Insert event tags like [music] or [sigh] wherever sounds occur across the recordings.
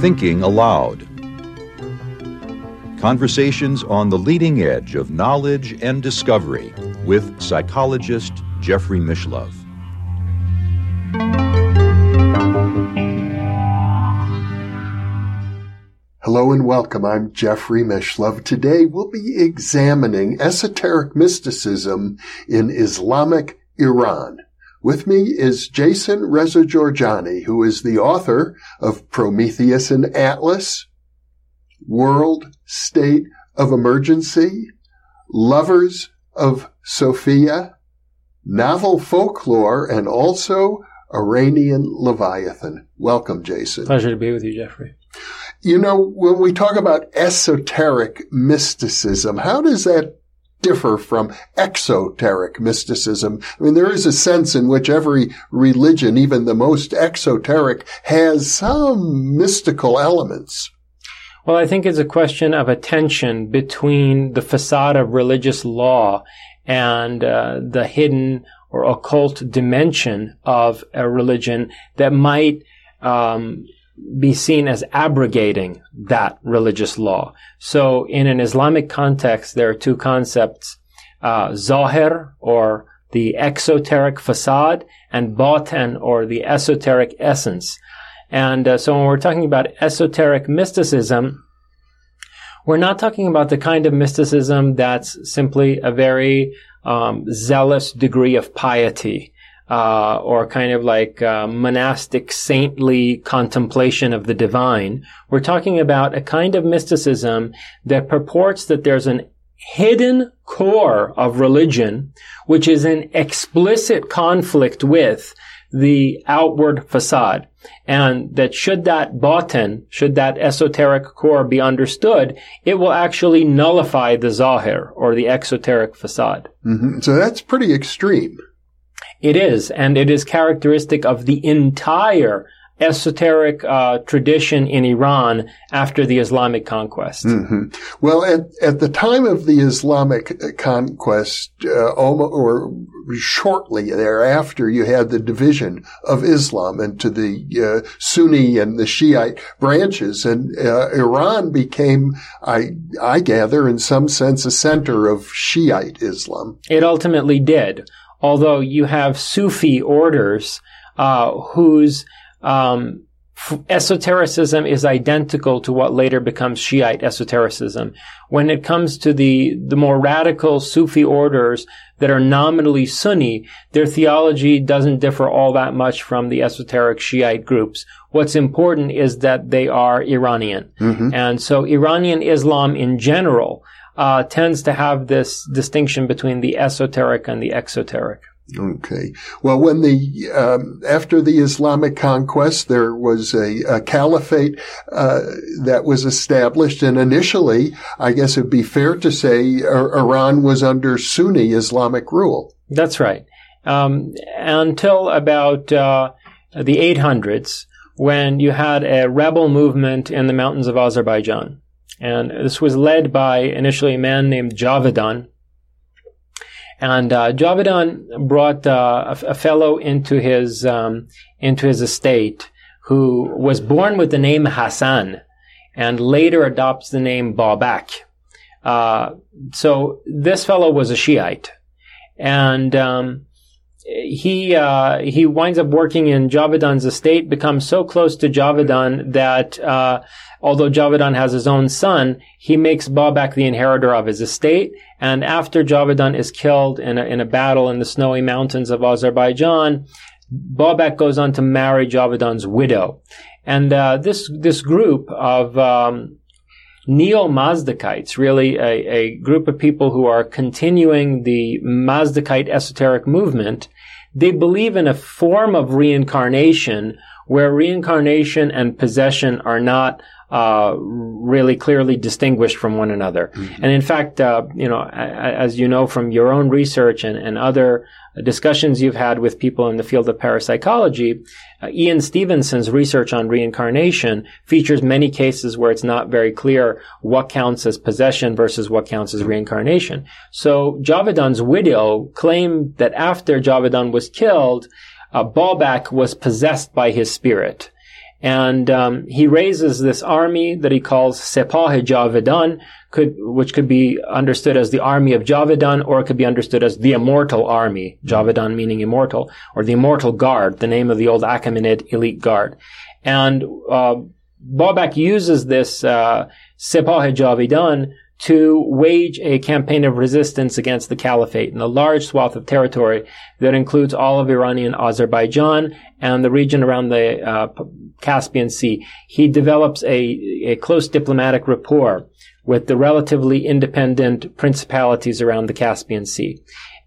Thinking Aloud. Conversations on the leading edge of knowledge and discovery with psychologist Jeffrey Mishlove. Hello and welcome. I'm Jeffrey Mishlove. Today we'll be examining esoteric mysticism in Islamic Iran. With me is Jason Reza Jorjani, who is the author of Prometheus and Atlas, World State of Emergency, Lovers of Sophia, Novel Folklore, and also Iranian Leviathan. Welcome, Jason. Pleasure to be with you, Jeffrey. You know, when we talk about esoteric mysticism, how does that differ from exoteric mysticism. I mean, there is a sense in which every religion, even the most exoteric, has some mystical elements. Well, I think it's a question of a tension between the facade of religious law and uh, the hidden or occult dimension of a religion that might um, be seen as abrogating that religious law. So in an Islamic context, there are two concepts, uh, zahir or the exoteric facade and batin or the esoteric essence. And uh, so when we're talking about esoteric mysticism, we're not talking about the kind of mysticism that's simply a very um, zealous degree of piety uh, or kind of like uh, monastic saintly contemplation of the divine. We're talking about a kind of mysticism that purports that there's an hidden core of religion, which is in explicit conflict with the outward facade. And that should that batin, should that esoteric core be understood, it will actually nullify the zahir or the exoteric facade. Mm-hmm. So that's pretty extreme. It is, and it is characteristic of the entire esoteric uh, tradition in Iran after the Islamic conquest. Mm-hmm. Well, at, at the time of the Islamic conquest, uh, or shortly thereafter, you had the division of Islam into the uh, Sunni and the Shiite branches, and uh, Iran became, I, I gather, in some sense, a center of Shiite Islam. It ultimately did although you have Sufi orders uh, whose um, esotericism is identical to what later becomes Shiite esotericism. When it comes to the, the more radical Sufi orders that are nominally Sunni, their theology doesn't differ all that much from the esoteric Shiite groups. What's important is that they are Iranian. Mm-hmm. And so Iranian Islam in general uh, tends to have this distinction between the esoteric and the exoteric. Okay. Well, when the um, after the Islamic conquest, there was a, a caliphate uh, that was established, and initially, I guess it'd be fair to say, Iran was under Sunni Islamic rule. That's right. Um, until about uh, the 800s, when you had a rebel movement in the mountains of Azerbaijan. And this was led by initially a man named Javedan. And uh, brought uh, a, a, fellow into his um, into his estate who was born with the name Hassan and later adopts the name Babak. Uh, so this fellow was a Shiite, and um, he uh, he winds up working in Javedan's estate, becomes so close to Javedan that uh, although Javedan has his own son, he makes Babak the inheritor of his estate. And after Javedan is killed in a, in a battle in the snowy mountains of Azerbaijan, Babak goes on to marry Javedan's widow. And uh, this this group of um, Neo Mazdakites, really a, a, group of people who are continuing the Mazdakite esoteric movement, they believe in a form of reincarnation where reincarnation and possession are not uh, really clearly distinguished from one another. Mm-hmm. And in fact, uh, you know, as you know from your own research and, and other discussions you've had with people in the field of parapsychology, uh, Ian Stevenson's research on reincarnation features many cases where it's not very clear what counts as possession versus what counts as reincarnation. So Javedan's widow claimed that after Javedan was killed, uh, Babak was possessed by his spirit. And um, he raises this army that he calls Sepah Javedan, could, which could be understood as the army of Javedan, or it could be understood as the immortal army, Javedan meaning immortal, or the immortal guard, the name of the old Achaemenid elite guard. And uh, Babak uses this uh, Sepah Javedan to wage a campaign of resistance against the caliphate in a large swath of territory that includes all of Iranian Azerbaijan and the region around the uh, Caspian Sea. He develops a, a close diplomatic rapport with the relatively independent principalities around the Caspian Sea.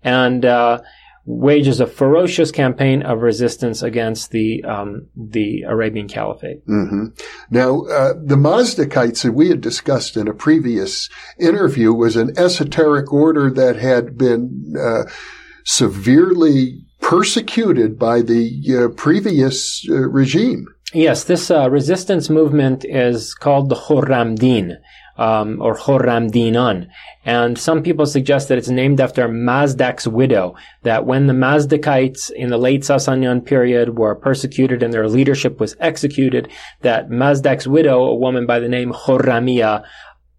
And uh, wages a ferocious campaign of resistance against the um, the Arabian Caliphate. Mm-hmm. Now, uh, the Mazdakites that we had discussed in a previous interview was an esoteric order that had been uh, severely persecuted by the uh, previous uh, regime. Yes, this uh, resistance movement is called the Khurramdin um, or Khorramdinan. And some people suggest that it's named after Mazdak's widow, that when the Mazdakites in the late Sasanian period were persecuted and their leadership was executed, that Mazdak's widow, a woman by the name Khorramia,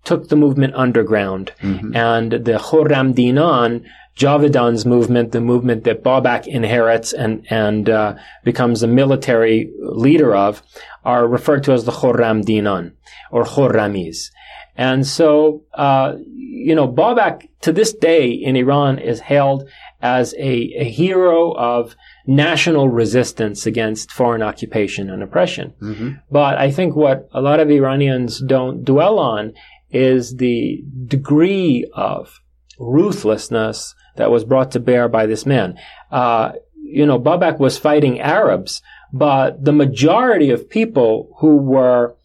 took the movement underground. Mm-hmm. And the Khorramdinan, Javedan's movement, the movement that Babak inherits and and uh, becomes a military leader of, are referred to as the Khorramdinan or Khorramis. And so, uh, you know, Babak to this day in Iran is hailed as a, a, hero of national resistance against foreign occupation and oppression. Mm-hmm. But I think what a lot of Iranians don't dwell on is the degree of ruthlessness that was brought to bear by this man. Uh, you know, Babak was fighting Arabs, but the majority of people who were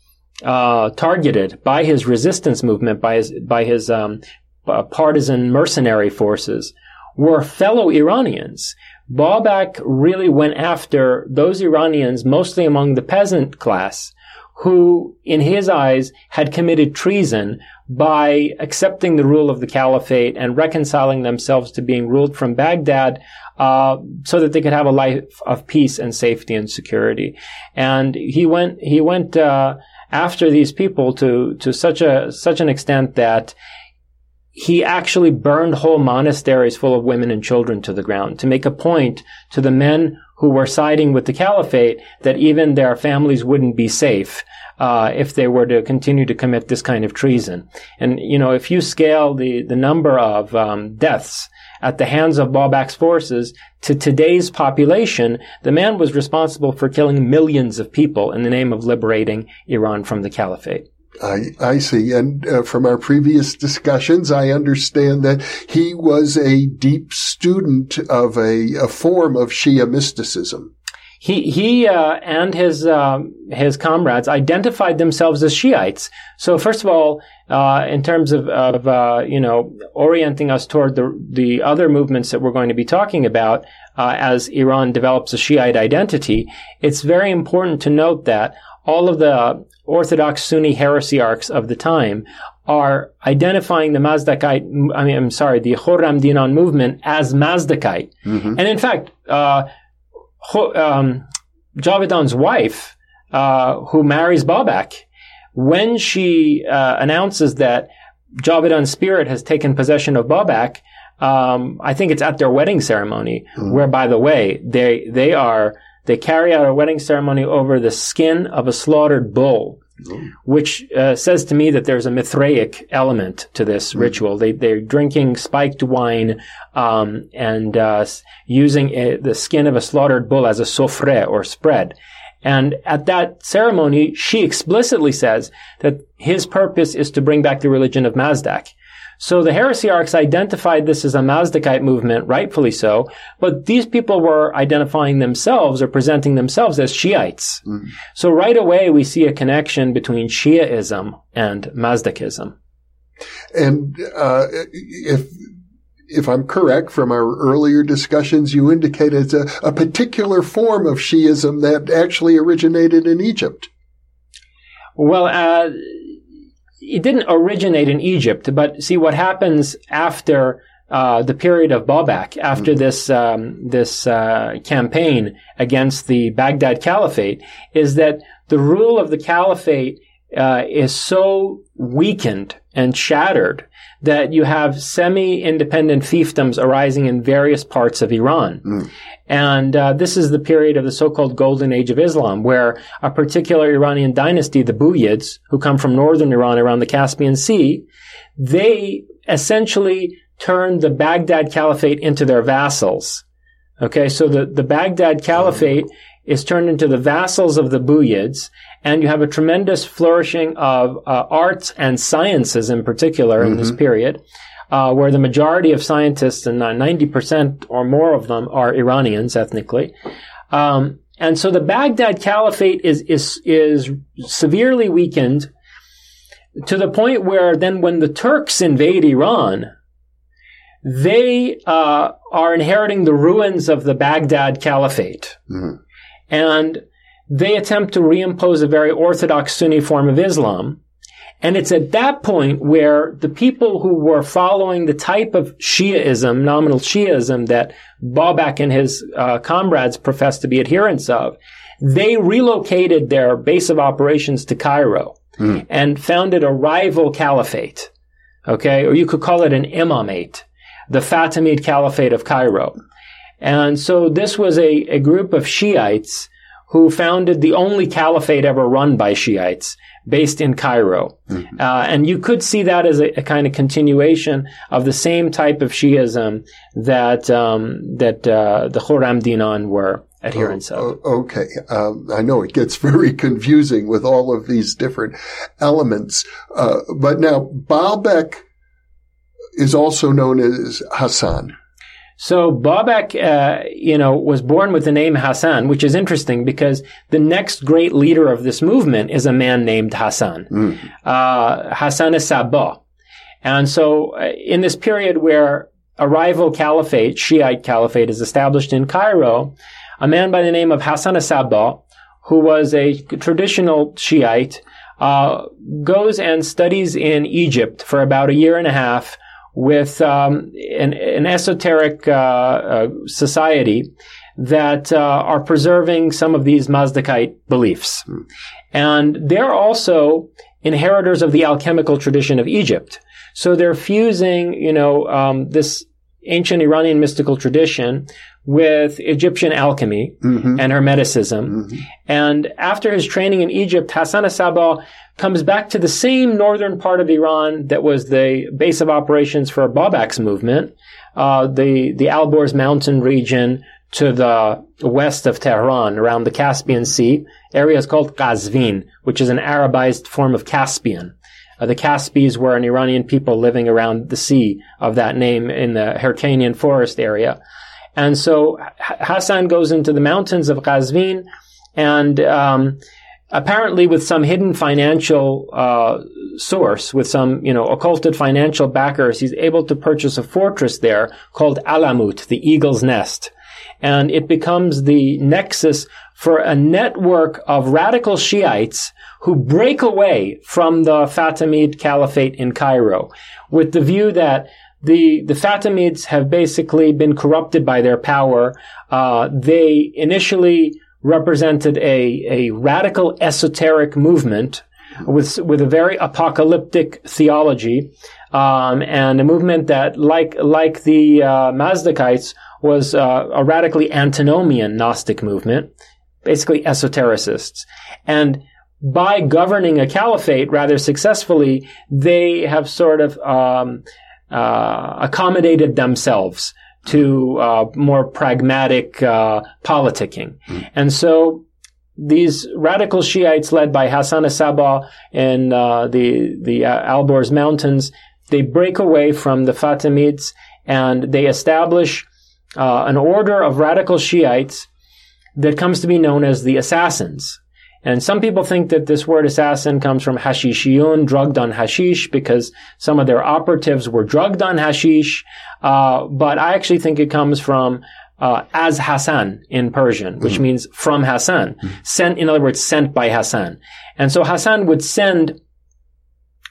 uh, targeted by his resistance movement, by his by his um, partisan mercenary forces, were fellow Iranians. Babak really went after those Iranians, mostly among the peasant class, who, in his eyes, had committed treason by accepting the rule of the caliphate and reconciling themselves to being ruled from Baghdad uh, so that they could have a life of peace and safety and security. And he went he went uh, after these people to to such a such an extent that he actually burned whole monasteries full of women and children to the ground to make a point to the men who were siding with the caliphate that even their families wouldn't be safe uh, if they were to continue to commit this kind of treason. And you know, if you scale the the number of um, deaths at the hands of Babak's forces to today's population, the man was responsible for killing millions of people in the name of liberating Iran from the caliphate. I, I see. And uh, from our previous discussions, I understand that he was a deep student of a, a form of Shia mysticism he he uh, and his uh, his comrades identified themselves as Shiites. So first of all, uh, in terms of, of uh, you know orienting us toward the the other movements that we're going to be talking about uh, as Iran develops a Shiite identity, it's very important to note that all of the Orthodox Sunni heresiarchs of the time are identifying the Mazdakite, I mean, I'm sorry, the Khorramdinan movement as Mazdakite. Mm-hmm. And in fact, uh, um, Javedan's wife, uh, who marries Babak, when she uh, announces that Javedan's spirit has taken possession of Babak, um, I think it's at their wedding ceremony, mm. where, by the way, they they are they carry out a wedding ceremony over the skin of a slaughtered bull which uh, says to me that there's a Mithraic element to this mm. ritual. They, they're drinking spiked wine um, and uh, using a, the skin of a slaughtered bull as a sofre or spread. And at that ceremony, she explicitly says that his purpose is to bring back the religion of Mazdak. So the heresiarchs identified this as a Mazdakite movement, rightfully so, but these people were identifying themselves or presenting themselves as Shiites. Mm. So right away we see a connection between Shiaism and Mazdakism. And uh, if if I'm correct from our earlier discussions, you indicated a, a particular form of Shiism that actually originated in Egypt. Well, uh, it didn't originate in Egypt, but see what happens after uh, the period of Babak after mm-hmm. this um, this uh, campaign against the Baghdad Caliphate is that the rule of the Caliphate uh, is so weakened and shattered that you have semi-independent fiefdoms arising in various parts of Iran. Mm. And uh, this is the period of the so-called Golden Age of Islam, where a particular Iranian dynasty, the Buyids, who come from northern Iran around the Caspian Sea, they essentially turned the Baghdad Caliphate into their vassals. Okay, so the, the Baghdad Caliphate mm. is turned into the vassals of the Buyids, and you have a tremendous flourishing of uh, arts and sciences in particular in mm-hmm. this period. Uh, where the majority of scientists and 90% or more of them are Iranians ethnically. Um, and so the Baghdad Caliphate is, is, is severely weakened to the point where then when the Turks invade Iran, they uh, are inheriting the ruins of the Baghdad Caliphate. Mm-hmm. And they attempt to reimpose a very orthodox Sunni form of Islam. And it's at that point where the people who were following the type of Shiaism, nominal Shiaism that Babak and his uh, comrades professed to be adherents of, they relocated their base of operations to Cairo mm. and founded a rival caliphate. Okay. Or you could call it an imamate, the Fatimid Caliphate of Cairo. And so this was a, a group of Shiites who founded the only caliphate ever run by Shiites based in Cairo. Mm-hmm. Uh, and you could see that as a, a, kind of continuation of the same type of Shiism that um, that uh, the Khurramdinan were adherents oh, of. Oh, okay. Um, I know it gets [laughs] very confusing with all of these different elements. Uh, but now, Babak is also known as Hassan. So Babak, uh, you know, was born with the name Hassan, which is interesting because the next great leader of this movement is a man named Hassan, mm. uh, Hassan Sabah. And so uh, in this period where a rival caliphate, Shiite caliphate, is established in Cairo, a man by the name of Hassan Sabah, who was a traditional Shiite, uh, goes and studies in Egypt for about a year and a half with um, an, an, esoteric uh, uh, society that uh, are preserving some of these Mazdakite beliefs. And they're also inheritors of the alchemical tradition of Egypt. So they're fusing, you know, um, this ancient Iranian mystical tradition with Egyptian alchemy mm-hmm. and Hermeticism. Mm-hmm. And after his training in Egypt, Hassan Sabah comes back to the same northern part of Iran that was the base of operations for Babak's movement, uh, the the Alborz mountain region to the west of Tehran, around the Caspian Sea. Area is called Qazvin, which is an Arabized form of Caspian. Uh, the Caspies were an Iranian people living around the sea of that name in the Hyrcanian forest area. And so Hassan goes into the mountains of Qazvin and um, apparently with some hidden financial uh, source, with some you know occulted financial backers, he's able to purchase a fortress there called Alamut, the Eagle's Nest, and it becomes the nexus for a network of radical Shiites who break away from the Fatimid Caliphate in Cairo, with the view that the the Fatimids have basically been corrupted by their power. Uh, they initially represented a, a radical esoteric movement with, with a very apocalyptic theology, um, and a movement that, like, like the, uh, Mazdakites, was, uh, a radically antinomian Gnostic movement, basically esotericists. And by governing a caliphate rather successfully, they have sort of, um, uh, accommodated themselves to uh, more pragmatic uh, politicking. Mm. And so these radical Shiites led by Hassan Sabah in uh, the, the uh, Alborz Mountains, they break away from the Fatimids and they establish uh, an order of radical Shiites that comes to be known as the Assassins. And some people think that this word assassin comes from hashishiyun, drugged on hashish, because some of their operatives were drugged on hashish. Uh, but I actually think it comes from uh, as Hassan in Persian, which mm means from Hassan. mm Sent, in other words, sent by Hassan. And so Hassan would send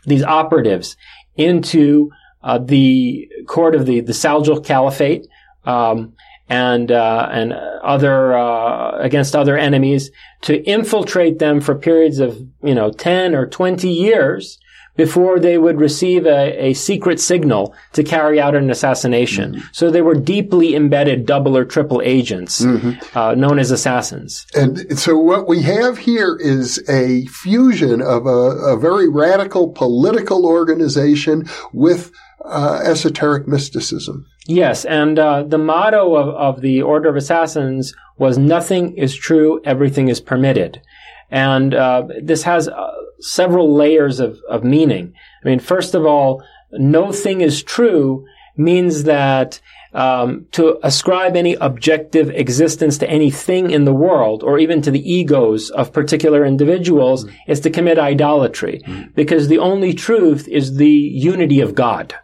these operatives into uh, the court of the, the Caliphate, um, and uh, and other uh, against other enemies to infiltrate them for periods of you know ten or twenty years before they would receive a, a secret signal to carry out an assassination. Mm-hmm. So they were deeply embedded double or triple agents mm-hmm. uh, known as assassins. And so what we have here is a fusion of a, a very radical political organization with uh, esoteric mysticism. Yes, and uh, the motto of, of the Order of Assassins was "Nothing is true, everything is permitted," and uh, this has uh, several layers of, of meaning. I mean, first of all, no thing is true means that um, to ascribe any objective existence to anything in the world or even to the egos of particular individuals mm-hmm. is to commit idolatry mm-hmm. because the only truth is the unity of God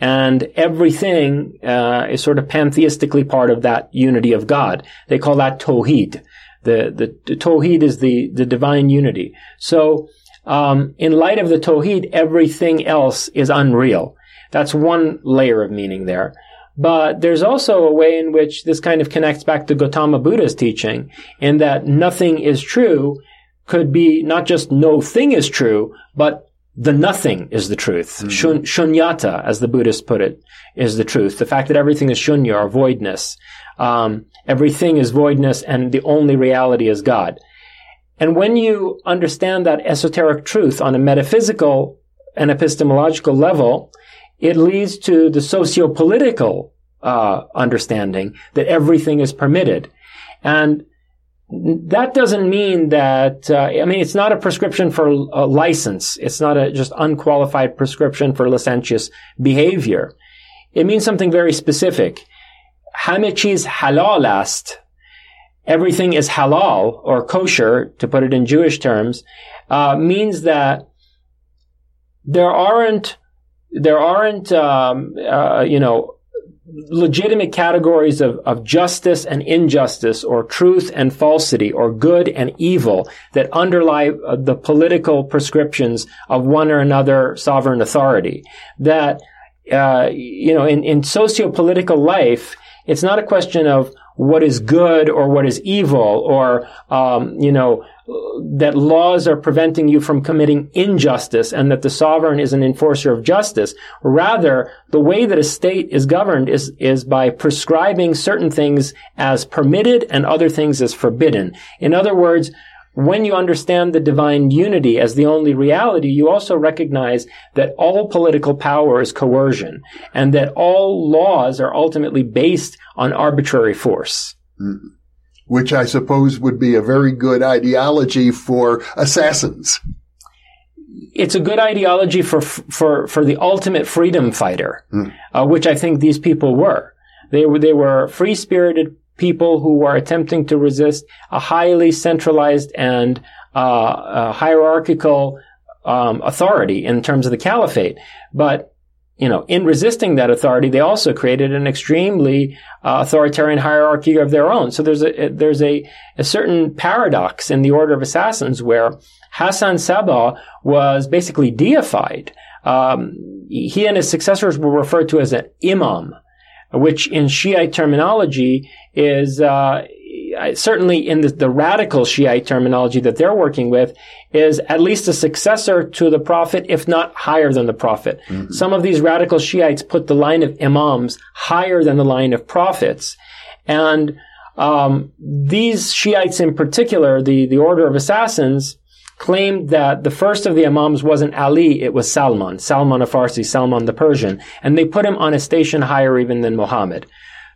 and everything uh, is sort of pantheistically part of that unity of God. They call that Tawhid. The, the, the is the, the divine unity. So, um, in light of the Tawhid, everything else is unreal. That's one layer of meaning there. But there's also a way in which this kind of connects back to Gautama Buddha's teaching in that nothing is true could be not just no thing is true, but the nothing is the truth. Mm-hmm. Shun- shunyata, as the Buddhists put it, is the truth. The fact that everything is shunya or voidness. Um, everything is voidness and the only reality is God. And when you understand that esoteric truth on a metaphysical and epistemological level, it leads to the socio-political uh, understanding that everything is permitted. And that doesn't mean that, uh, I mean, it's not a prescription for a license. It's not a just unqualified prescription for licentious behavior. It means something very specific. Hame chiz halal ast. Everything is halal or kosher, to put it in Jewish terms, uh, means that there aren't, there aren't, um, uh, you know, legitimate categories of, of justice and injustice or truth and falsity or good and evil that underlie uh, the political prescriptions of one or another sovereign authority. That, uh, you know, in, in socio-political life, it's not a question of what is good or what is evil or, um, you know, that laws are preventing you from committing injustice and that the sovereign is an enforcer of justice. Rather, the way that a state is governed is, is by prescribing certain things as permitted and other things as forbidden. In other words, when you understand the divine unity as the only reality, you also recognize that all political power is coercion and that all laws are ultimately based on arbitrary force. Mm-hmm which I suppose would be a very good ideology for assassins. It's a good ideology for for for the ultimate freedom fighter, mm. uh, which I think these people were. They were they were free spirited people who were attempting to resist a highly centralized and uh, hierarchical um, authority in terms of the caliphate, but you know, in resisting that authority, they also created an extremely uh, authoritarian hierarchy of their own. So there's a there's a, a certain paradox in the order of assassins where Hassan Sabbah was basically deified. Um, he and his successors were referred to as an imam, which in Shiite terminology is uh, certainly in the, the, radical Shiite terminology that they're working with, is at least a successor to the Prophet, if not higher than the Prophet. Mm-hmm. Some of these radical Shiites put the line of Imams higher than the line of Prophets. And um, these Shiites in particular, the, the Order of Assassins, claimed that the first of the Imams wasn't Ali, it was Salman, Salman of Farsi, Salman the Persian, and they put him on a station higher even than Muhammad.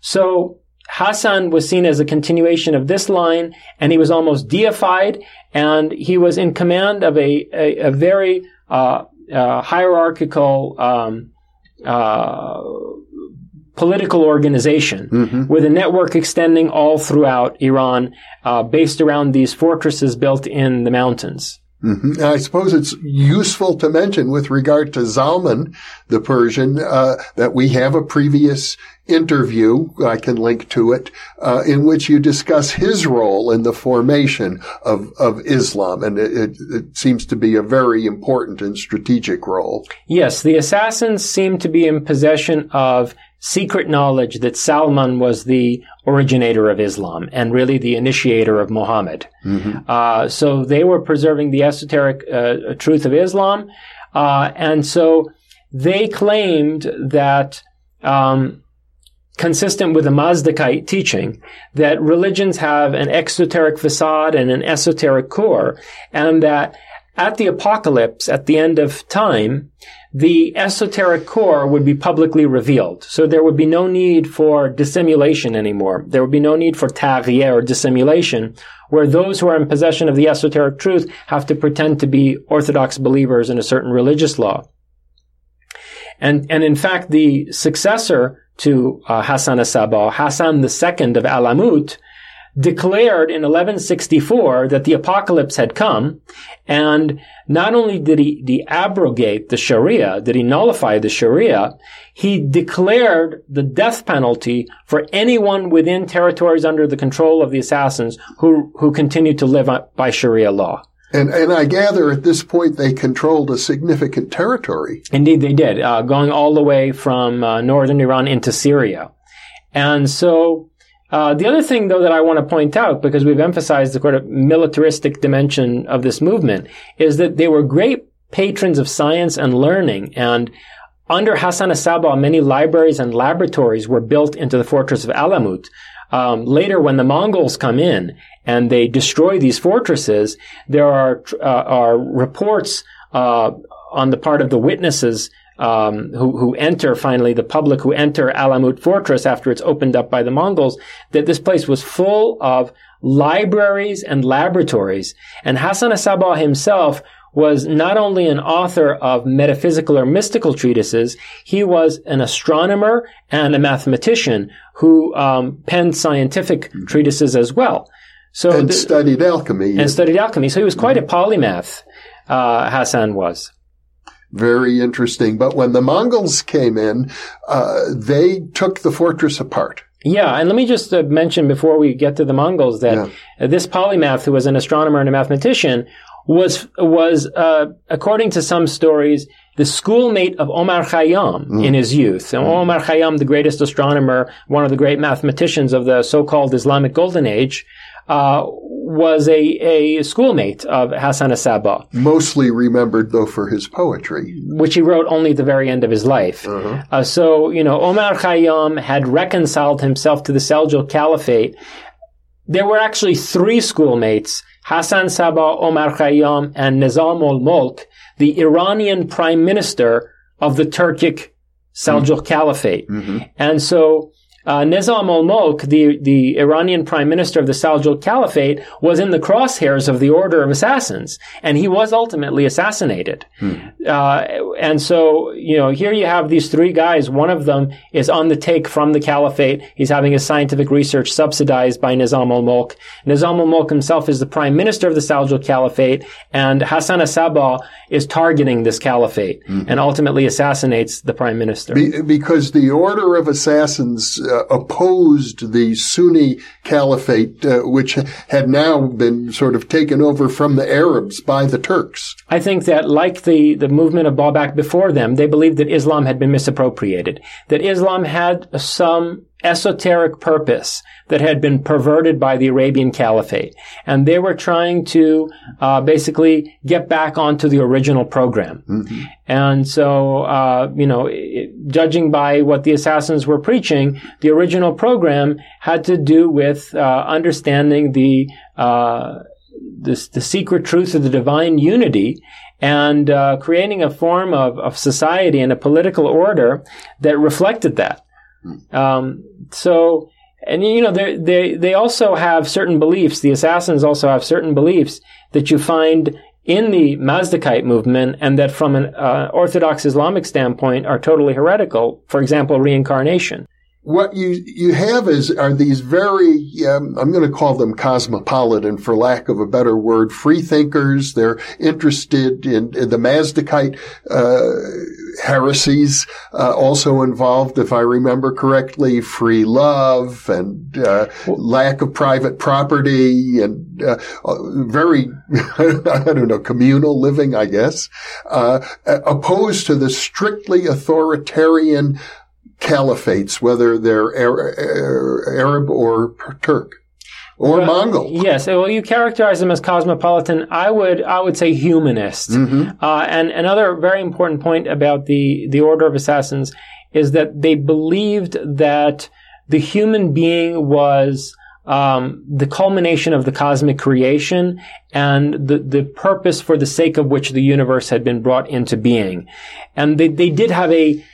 So Hassan was seen as a continuation of this line, and he was almost deified, and he was in command of a, a, a very uh, uh, hierarchical um, uh, political organization mm-hmm. with a network extending all throughout Iran, uh, based around these fortresses built in the mountains. Mm-hmm. I suppose it's useful to mention with regard to Salman, the Persian, uh, that we have a previous interview, I can link to it, uh, in which you discuss his role in the formation of, of Islam. And it, it, it, seems to be a very important and strategic role. Yes, the assassins seem to be in possession of secret knowledge that Salman was the originator of Islam and really the initiator of Muhammad. Mm-hmm. Uh, so they were preserving the esoteric uh, truth of Islam. Uh, and so they claimed that um, consistent with the Mazdakite teaching that religions have an exoteric facade and an esoteric core, and that at the apocalypse, at the end of time, the esoteric core would be publicly revealed. So there would be no need for dissimulation anymore. There would be no need for taghier or dissimulation, where those who are in possession of the esoteric truth have to pretend to be orthodox believers in a certain religious law. And, and in fact, the successor to uh, Hassan as-Sabah, Hassan II of Alamut, declared in 1164 that the apocalypse had come, and not only did he, he abrogate the Sharia, did he nullify the Sharia, he declared the death penalty for anyone within territories under the control of the assassins who, who continued to live by Sharia law. And, and I gather at this point they controlled a significant territory. Indeed, they did, uh, going all the way from uh, northern Iran into Syria. And so, uh, the other thing, though, that I want to point out, because we've emphasized the sort of militaristic dimension of this movement, is that they were great patrons of science and learning. And under Hassan as-Sabah, many libraries and laboratories were built into the fortress of Alamut. Um, later, when the Mongols come in and they destroy these fortresses, there are uh, are reports uh, on the part of the witnesses um, who who enter finally the public who enter Alamut Fortress after it's opened up by the Mongols that this place was full of libraries and laboratories, and Hassan as-Sabah himself was not only an author of metaphysical or mystical treatises, he was an astronomer and a mathematician who um, penned scientific treatises as well. So and th- studied alchemy. And studied alchemy. So he was quite a polymath, uh, Hassan was. Very interesting. But when the Mongols came in, uh, they took the fortress apart. Yeah, and let me just uh, mention before we get to the Mongols that yeah. this polymath, who was an astronomer and a mathematician, was was uh, according to some stories the schoolmate of Omar Khayyam mm. in his youth. And mm. Omar Khayyam, the greatest astronomer, one of the great mathematicians of the so-called Islamic Golden Age, uh, was a, a schoolmate of Hassan as-Sabah. Mostly remembered, though, for his poetry. Which he wrote only at the very end of his life. Uh-huh. Uh, so, you know, Omar Khayyam had reconciled himself to the Seljuk Caliphate. There were actually three schoolmates Hassan Sabah, Omar Khayyam, and Nizam ul Mulk, the Iranian prime minister of the Turkic Seljuk mm-hmm. Caliphate. Mm-hmm. And so uh, Nizam al-Mulk, the, the Iranian prime minister of the Seljuk Caliphate, was in the crosshairs of the Order of Assassins, and he was ultimately assassinated. Hmm. Uh, and so, you know, here you have these three guys. One of them is on the take from the Caliphate. He's having his scientific research subsidized by Nizam al-Mulk. Nizam al-Mulk himself is the prime minister of the Seljuk Caliphate, and Hassan as-Sabah is targeting this caliphate hmm. and ultimately assassinates the prime minister. Be- because the Order of Assassins uh, opposed the Sunni caliphate, uh, which had now been sort of taken over from the Arabs by the Turks. I think that, like the, the movement of Babak before them, they believed that Islam had been misappropriated, that Islam had some esoteric purpose that had been perverted by the Arabian Caliphate. And they were trying to uh, basically get back onto the original program. Mm-hmm. And so, uh, you know, it, judging by what the assassins were preaching, the original program had to do with uh, understanding the, uh, the, the secret truth of the divine unity and uh, creating a form of, of society and a political order that reflected that. Um, so, and you know, they they they also have certain beliefs. The assassins also have certain beliefs that you find in the Mazdakite movement, and that from an uh, Orthodox Islamic standpoint are totally heretical. For example, reincarnation. What you you have is are these very um, I'm going to call them cosmopolitan for lack of a better word free thinkers they're interested in, in the Mazdakite uh, heresies uh, also involved if I remember correctly free love and uh, lack of private property and uh, very [laughs] I don't know communal living I guess. Uh, opposed to the strictly authoritarian caliphates, whether they're Arab or Turk or well, Mongol. Yes, well, you characterize them as cosmopolitan. I would, I would say humanist. Mm-hmm. Uh, and another very important point about the the Order of Assassins is that they believed that the human being was um, the culmination of the cosmic creation and the, the purpose for the sake of which the universe had been brought into being. And they, they did have a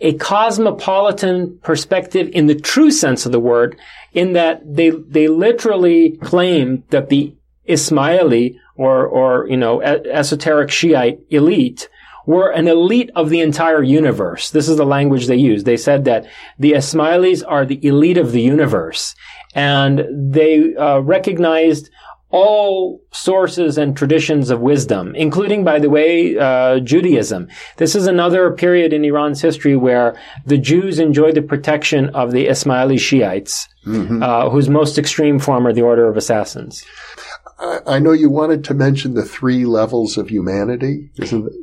a cosmopolitan perspective in the true sense of the word, in that they they literally claim that the Ismaili or or you know esoteric Shiite elite were an elite of the entire universe. This is the language they use. They said that the Ismailis are the elite of the universe, and they uh, recognized all sources and traditions of wisdom, including, by the way, uh, Judaism. This is another period in Iran's history where the Jews enjoyed the protection of the Ismaili Shiites, mm-hmm. uh, whose most extreme form are the Order of Assassins. I know you wanted to mention the three levels of humanity?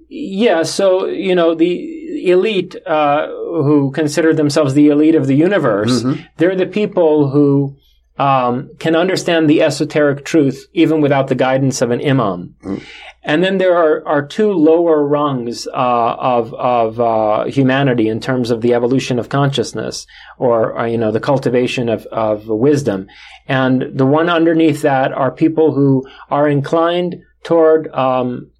Yeah. So you know the elite uh, who consider themselves the elite of the universe. Mm-hmm. They're the people who um, can understand the esoteric truth even without the guidance of an imam. Mm. And then there are, are two lower rungs uh, of of uh, humanity in terms of the evolution of consciousness, or, uh, you know the cultivation of of wisdom. And the one underneath that are people who are inclined toward um,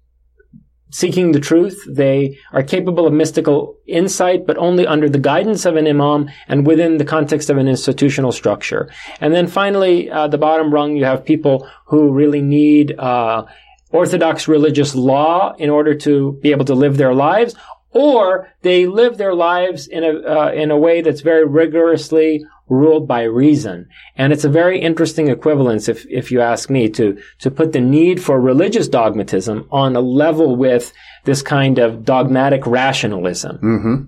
seeking the truth. They are capable of mystical insight, but only under the guidance of an imam and within the context of an institutional structure. And then finally, uh, the bottom rung, you have people who really need uh, orthodox religious law in order to be able to live their lives, or they live their lives in a uh, in a way that's very rigorously ruled by reason. And it's a very interesting equivalence, if, if you ask me, to, to put the need for religious dogmatism on a level with this kind of dogmatic rationalism. Mm-hmm.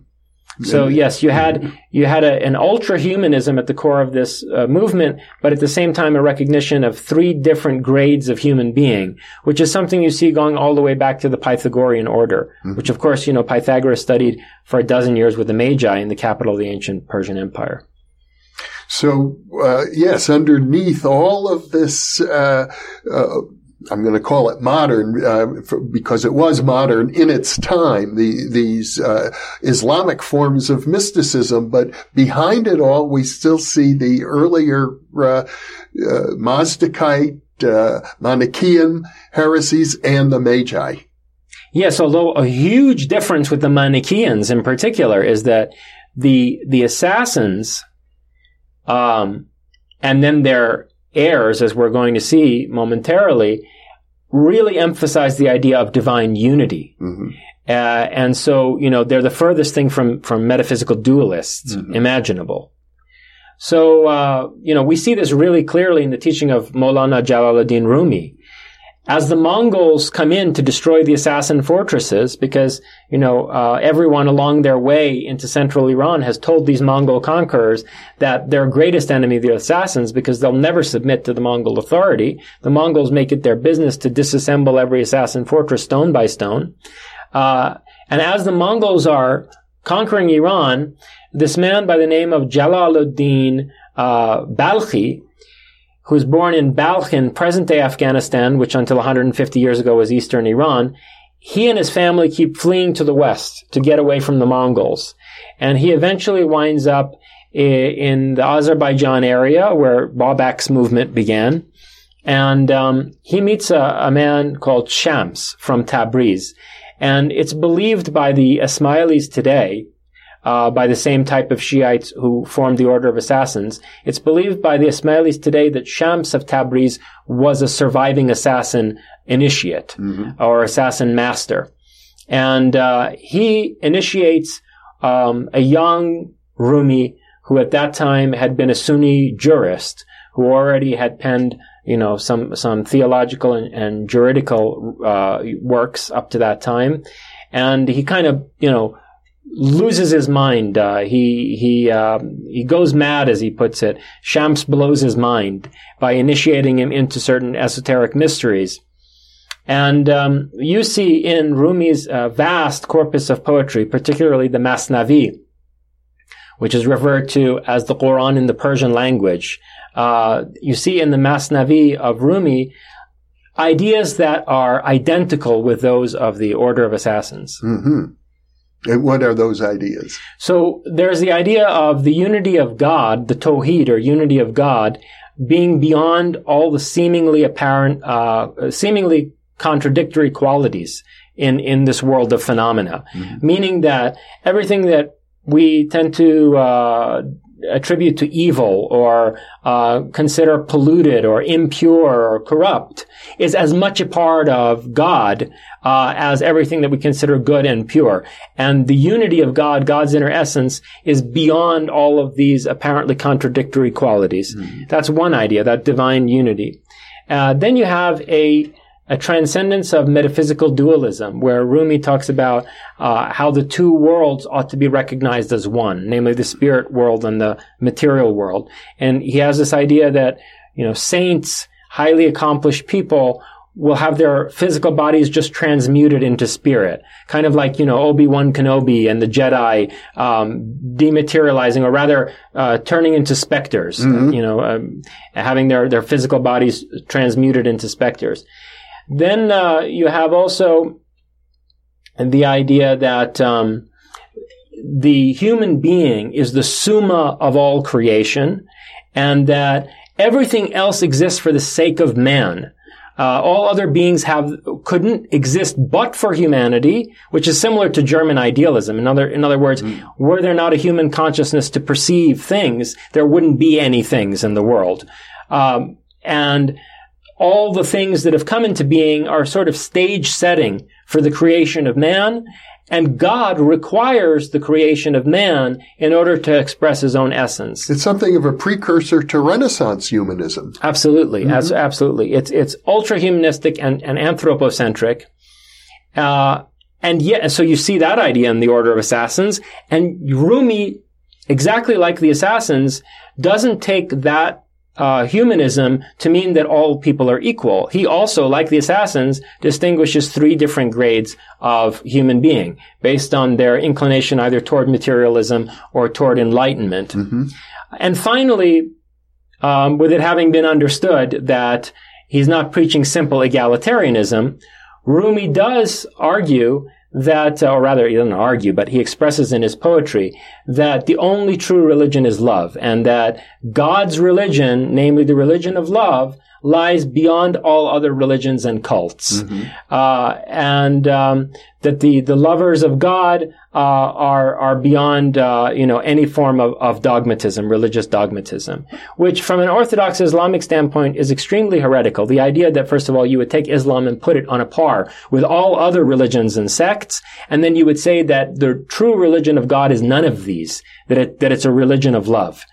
So yes, you had you had a, an ultra humanism at the core of this uh, movement, but at the same time a recognition of three different grades of human being, which is something you see going all the way back to the Pythagorean order, mm-hmm. which of course you know Pythagoras studied for a dozen years with the Magi in the capital of the ancient Persian Empire. So, uh, yes, underneath all of this, uh, uh, I'm going to call it modern uh, for, because it was modern in its time. The, these uh, Islamic forms of mysticism, but behind it all, we still see the earlier uh, Mazdakite, Manichaean heresies, and the Magi. Yes, although a huge difference with the Manichaeans in particular is that the the assassins um, and then their heirs, as we're going to see momentarily, really emphasize the idea of divine unity. Mm-hmm. Uh, and so, you know, they're the furthest thing from, from metaphysical dualists mm-hmm. imaginable. So, uh, you know, we see this really clearly in the teaching of Maulana Jalaluddin Rumi, as the Mongols come in to destroy the assassin fortresses, because, you know, uh, everyone along their way into central Iran has told these Mongol conquerors that their greatest enemy, the assassins, because they'll never submit to the Mongol authority. The Mongols make it their business to disassemble every assassin fortress stone by stone. Uh, and as the Mongols are conquering Iran, this man by the name of Jalaluddin uh, Balkhi, who was born in Balkh in present-day Afghanistan, which until 150 years ago was eastern Iran, he and his family keep fleeing to the west to get away from the Mongols. And he eventually winds up in the Azerbaijan area where Babak's movement began. And um, he meets a, a, man called Shams from Tabriz. And it's believed by the Ismailis today uh, by the same type of Shiites who formed the Order of Assassins. It's believed by the Ismailis today that Shams of Tabriz was a surviving assassin initiate mm-hmm. or assassin master. And uh, he initiates um, a young Rumi who at that time had been a Sunni jurist, who already had penned, you know, some some theological and, and juridical uh, works up to that time, and he kind of, you know, loses his mind. Uh, he he uh, he goes mad, as he puts it. Shams blows his mind by initiating him into certain esoteric mysteries. And um, you see in Rumi's uh, vast corpus of poetry, particularly the Masnavi, which is referred to as the Quran in the Persian language. Uh, you see in the Masnavi of Rumi ideas that are identical with those of the Order of Assassins. hmm And what are those ideas? So there's the idea of the unity of God, the Tawheed or unity of God, being beyond all the seemingly apparent, uh, seemingly contradictory qualities in, in this world of phenomena. Mm-hmm. Meaning that everything that we tend to, uh, attribute to evil or uh, consider polluted or impure or corrupt is as much a part of God uh, as everything that we consider good and pure. And the unity of God, God's inner essence, is beyond all of these apparently contradictory qualities. That's one idea, that divine unity. Uh, then you have a a transcendence of metaphysical dualism, where Rumi talks about uh, how the two worlds ought to be recognized as one, namely the spirit world and the material world. And he has this idea that you know saints, highly accomplished people, will have their physical bodies just transmuted into spirit, kind of like you know Obi Wan Kenobi and the Jedi um, dematerializing, or rather uh, turning into specters. You know, um, having their their physical bodies transmuted into specters. Then uh, you have also the idea that um, the human being is the summa of all creation, and that everything else exists for the sake of man. Uh, all other beings have couldn't exist but for humanity, which is similar to German idealism. In other, in other words, were there not a human consciousness to perceive things, there wouldn't be any things in the world. Um, and all the things that have come into being are sort of stage setting for the creation of man. And God requires the creation of man in order to express his own essence. It's something of a precursor to Renaissance humanism. Absolutely. As, absolutely. It's, it's ultra humanistic and, and anthropocentric. Uh, and yet, so you see that idea in the Order of Assassins. And Rumi, exactly like the Assassins, doesn't take that uh, humanism to mean that all people are equal. He also, like the assassins, distinguishes three different grades of human being based on their inclination either toward materialism or toward enlightenment. And finally, um, with it having been understood that he's not preaching simple egalitarianism, Rumi does argue that, uh, or rather, he doesn't argue, but he expresses in his poetry that the only true religion is love, and that God's religion, namely the religion of love, lies beyond all other religions and cults, uh, and um, that the the lovers of God uh, are are beyond uh, you know any form of, of dogmatism, religious dogmatism, which from an Orthodox Islamic standpoint is extremely heretical. The idea that first of all you would take Islam and put it on a par with all other religions and sects, and then you would say that the true religion of God is none of these, that it that it's a religion of love.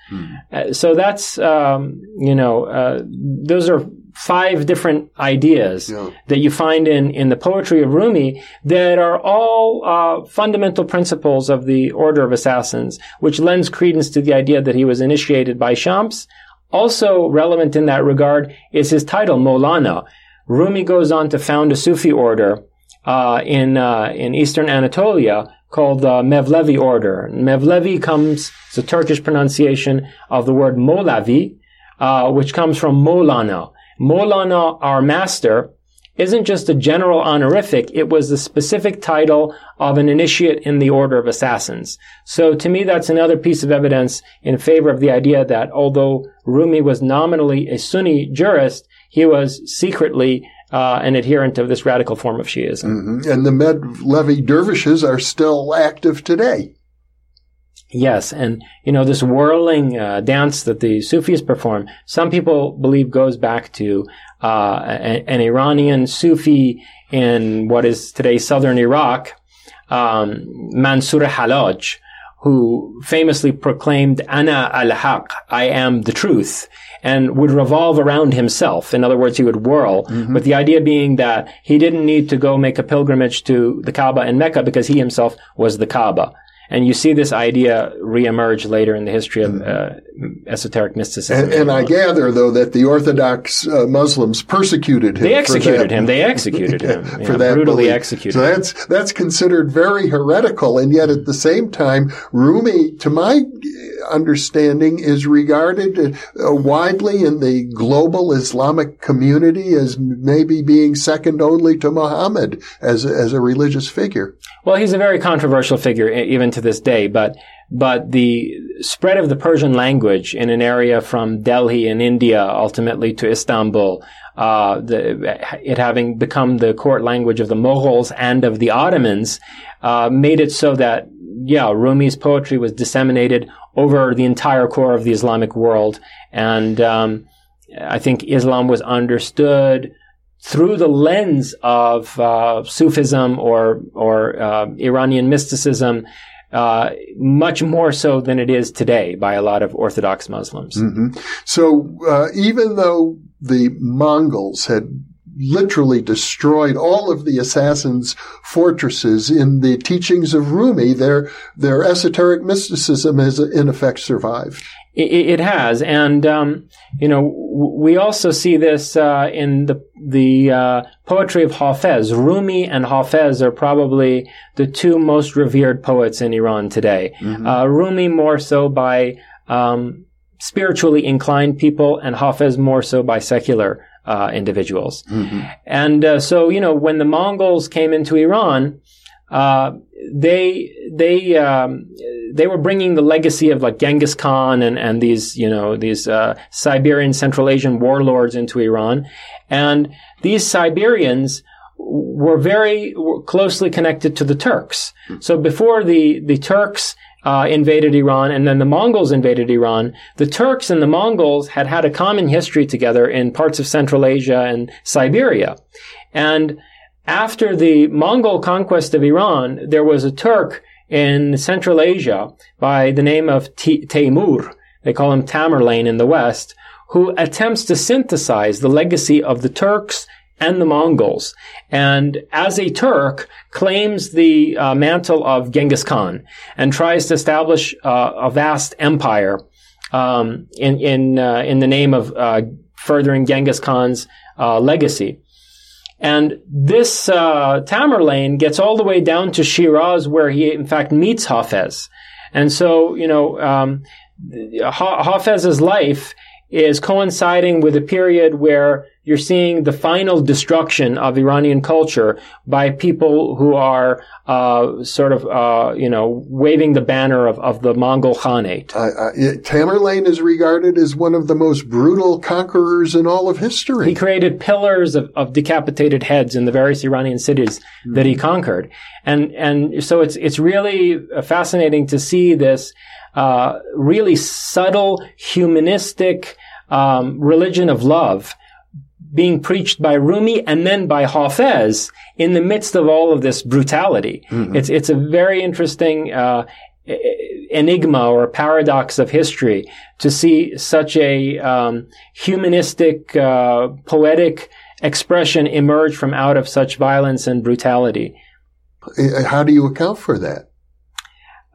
Uh, so that's um, you know uh, those are five different ideas Yeah. that you find in, in the poetry of Rumi that are all uh, fundamental principles of the Order of Assassins, which lends credence to the idea that he was initiated by Shams. Also relevant in that regard is his title, Molana. Rumi goes on to found a Sufi order uh, in uh, in eastern Anatolia called the Mevlevi order. Mevlevi comes, it's a Turkish pronunciation of the word Molavi, uh, which comes from Molana. Molana, our master, isn't just a general honorific, it was the specific title of an initiate in the order of assassins. So to me, that's another piece of evidence in favor of the idea that although Rumi was nominally a Sunni jurist, he was secretly uh, an adherent of this radical form of Shiism. Mhm. And the Mevlevi dervishes are still active today. Yes, and you know this whirling uh, dance that the Sufis perform. Some people believe goes back to uh, an Iranian Sufi in what is today southern Iraq, um, Mansur Hallaj, who famously proclaimed "Ana al-Haq," I am the truth, and would revolve around himself. In other words, he would whirl, mm-hmm. with the idea being that he didn't need to go make a pilgrimage to the Kaaba in Mecca because he himself was the Kaaba. And you see this idea reemerge later in the history of uh, esoteric mysticism. And, and I gather, though, that the Orthodox uh, Muslims persecuted him. They executed him. They executed him. [laughs] for yeah, that brutally belief. executed. So that's that's considered very heretical, and yet at the same time, Rumi, to my understanding, is regarded uh, widely in the global Islamic community as maybe being second only to Muhammad as as a religious figure. Well, he's a very controversial figure even to this day, but but the spread of the Persian language in an area from Delhi in India ultimately to Istanbul, uh, the, it having become the court language of the Mughals and of the Ottomans, uh, made it so that yeah, Rumi's poetry was disseminated over the entire core of the Islamic world, and um, I think Islam was understood through the lens of uh, Sufism or or uh, Iranian mysticism, uh, much more so than it is today by a lot of Orthodox Muslims. Mm-hmm. So uh, even though the Mongols had literally destroyed all of the assassins' fortresses in the teachings of Rumi, their their esoteric mysticism has in effect survived. It, it has, and um, you know, we also see this uh, in the the uh, poetry of Hafez. Rumi and Hafez are probably the two most revered poets in Iran today. Mm-hmm. Uh, Rumi more so by um, spiritually inclined people, and Hafez more so by secular uh, individuals. Mm-hmm. And uh, so, you know, when the Mongols came into Iran, uh, they they um, they were bringing the legacy of like Genghis Khan and and these you know these uh, Siberian Central Asian warlords into Iran, and these Siberians were very closely connected to the Turks. So before the the Turks uh, invaded Iran and then the Mongols invaded Iran, the Turks and the Mongols had had a common history together in parts of Central Asia and Siberia, and after the Mongol conquest of Iran, there was a Turk in Central Asia by the name of T- Taimur. They call him Tamerlane in the West, who attempts to synthesize the legacy of the Turks and the Mongols. And as a Turk, claims the uh, mantle of Genghis Khan and tries to establish uh, a vast empire um, in in uh, in the name of uh, furthering Genghis Khan's uh, legacy. And this uh, Tamerlane gets all the way down to Shiraz, where he in fact meets Hafez. And so, you know, um, Hafez's life is coinciding with a period where you're seeing the final destruction of Iranian culture by people who are uh, sort of, uh, you know, waving the banner of, of the Mongol Khanate. Uh, Tamerlane is regarded as one of the most brutal conquerors in all of history. He created pillars of, of decapitated heads in the various Iranian cities mm-hmm. that he conquered, and and so it's it's really fascinating to see this uh, really subtle humanistic um, religion of love being preached by Rumi and then by Hafez in the midst of all of this brutality. Mm-hmm. It's it's a very interesting uh, enigma or paradox of history to see such a um, humanistic, uh, poetic expression emerge from out of such violence and brutality. How do you account for that?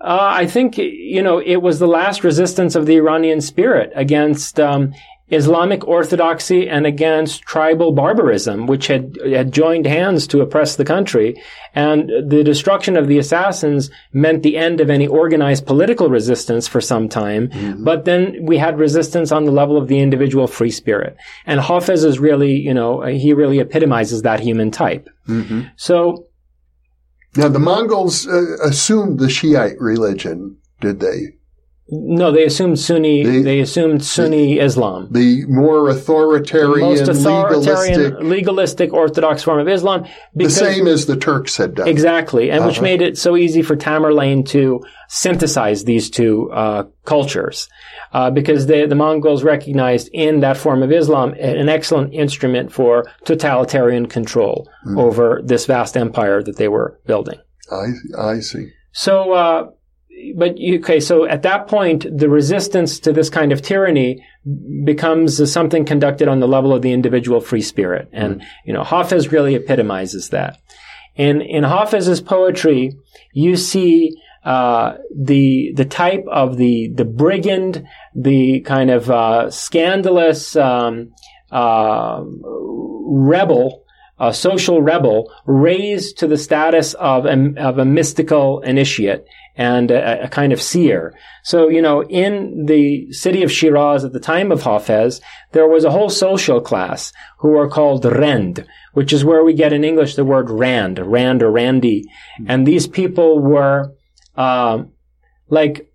Uh, I think you know it was the last resistance of the Iranian spirit against um, Islamic orthodoxy and against tribal barbarism, which had, had joined hands to oppress the country. And the destruction of the assassins meant the end of any organized political resistance for some time. Mm-hmm. But then we had resistance on the level of the individual free spirit. And Hafez is really, you know, he really epitomizes that human type. Mm-hmm. So. Now, the Mongols uh, assumed the Shiite religion, did they? No, they assumed Sunni. The, they assumed Sunni the, Islam. The more authoritarian, the most authoritarian, legalistic, legalistic, orthodox form of Islam. Because, the same as the Turks had done. Exactly, and uh-huh. which made it so easy for Tamerlane to synthesize these two uh, cultures, uh, because they, the Mongols recognized in that form of Islam an excellent instrument for totalitarian control mm. over this vast empire that they were building. I I see. So. Uh, but okay, so at that point, the resistance to this kind of tyranny becomes something conducted on the level of the individual free spirit. And, mm. you know, Hafez really epitomizes that. In, in Hafez's poetry, you see, uh, the, the type of the, the brigand, the kind of, uh, scandalous, um, uh, rebel, a social rebel raised to the status of a, of a mystical initiate and a, a, kind of seer. So, you know, in the city of Shiraz at the time of Hafez, there was a whole social class who were called Rend, which is where we get in English the word Rand, Rand or Randy. And these people were, uh, like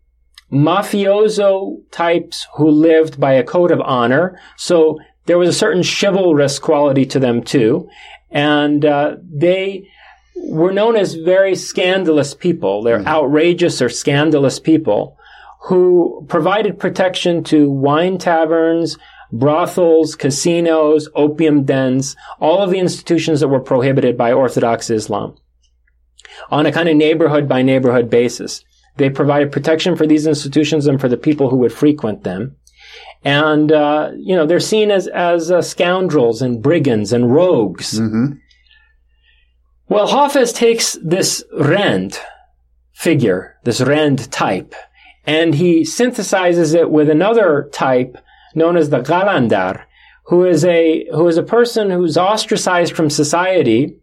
mafioso types who lived by a code of honor. So there was a certain chivalrous quality to them too. And, uh, they, were known as very scandalous people. They're mm-hmm. outrageous or scandalous people who provided protection to wine taverns, brothels, casinos, opium dens, all of the institutions that were prohibited by Orthodox Islam on a kind of neighborhood by neighborhood basis. They provided protection for these institutions and for the people who would frequent them. And, uh, you know, they're seen as, as uh, scoundrels and brigands and rogues. Mm-hmm. Well, Hafez takes this Rand figure, this Rand type, and he synthesizes it with another type known as the Qalandar, who is a, who is a person who's ostracized from society,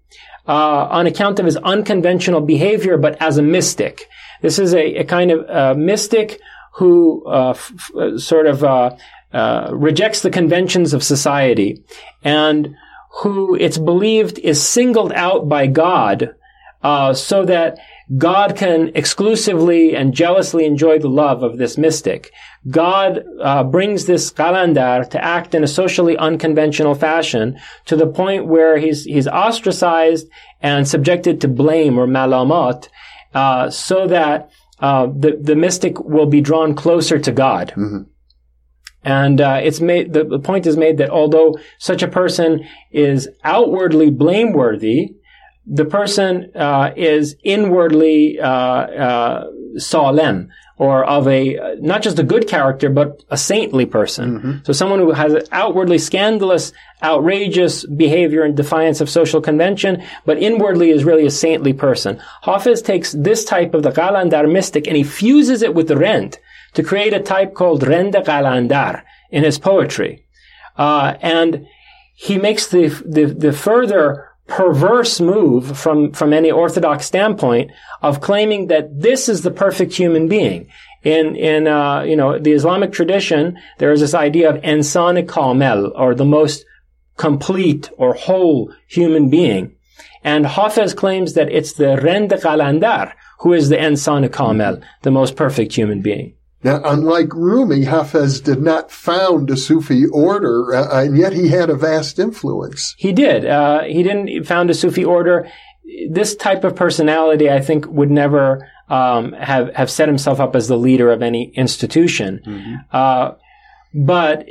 uh, on account of his unconventional behavior, but as a mystic. This is a, a kind of uh, mystic who uh, f- sort of uh, uh, rejects the conventions of society and who it's believed is singled out by God uh, so that God can exclusively and jealously enjoy the love of this mystic. God uh, brings this Qalandar to act in a socially unconventional fashion to the point where he's he's ostracized and subjected to blame or malamat, uh, so that uh, the the mystic will be drawn closer to God. Mm-hmm. And uh, it's made the, the, point is made that although such a person is outwardly blameworthy, the person uh, is inwardly uh, uh or of a not just a good character but a saintly person. Mm-hmm. So someone who has outwardly scandalous, outrageous behavior in defiance of social convention, but inwardly is really a saintly person. Hafiz takes this type of the Qalandar mystic and he fuses it with the Rend to create a type called Rende Qalandar in his poetry. Uh, and he makes the, the, the further perverse move from, from any orthodox standpoint of claiming that this is the perfect human being. In, in, uh, you know, the Islamic tradition, there is this idea of insan kamel, or the most complete or whole human being. And Hafez claims that it's the Rend Qalandar who is the insan kamel, the most perfect human being. Now, unlike Rumi, Hafez did not found a Sufi order, uh, and yet he had a vast influence. He did. Uh, he didn't found a Sufi order. This type of personality, I think, would never um, have have set himself up as the leader of any institution. Mm-hmm. Uh, but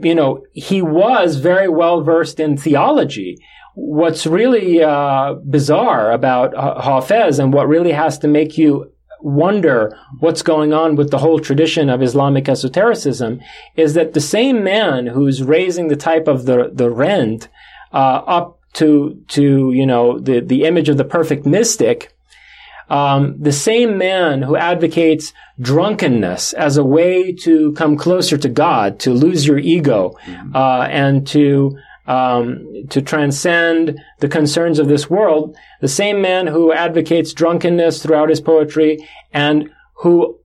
you know, he was very well versed in theology. What's really uh, bizarre about Hafez and what really has to make you wonder what's going on with the whole tradition of Islamic esotericism is that the same man who's raising the type of the, the rend, uh, up to, to, you know, the, the image of the perfect mystic, um, the same man who advocates drunkenness as a way to come closer to God, to lose your ego, mm-hmm. uh, and to um, to transcend the concerns of this world, the same man who advocates drunkenness throughout his poetry and who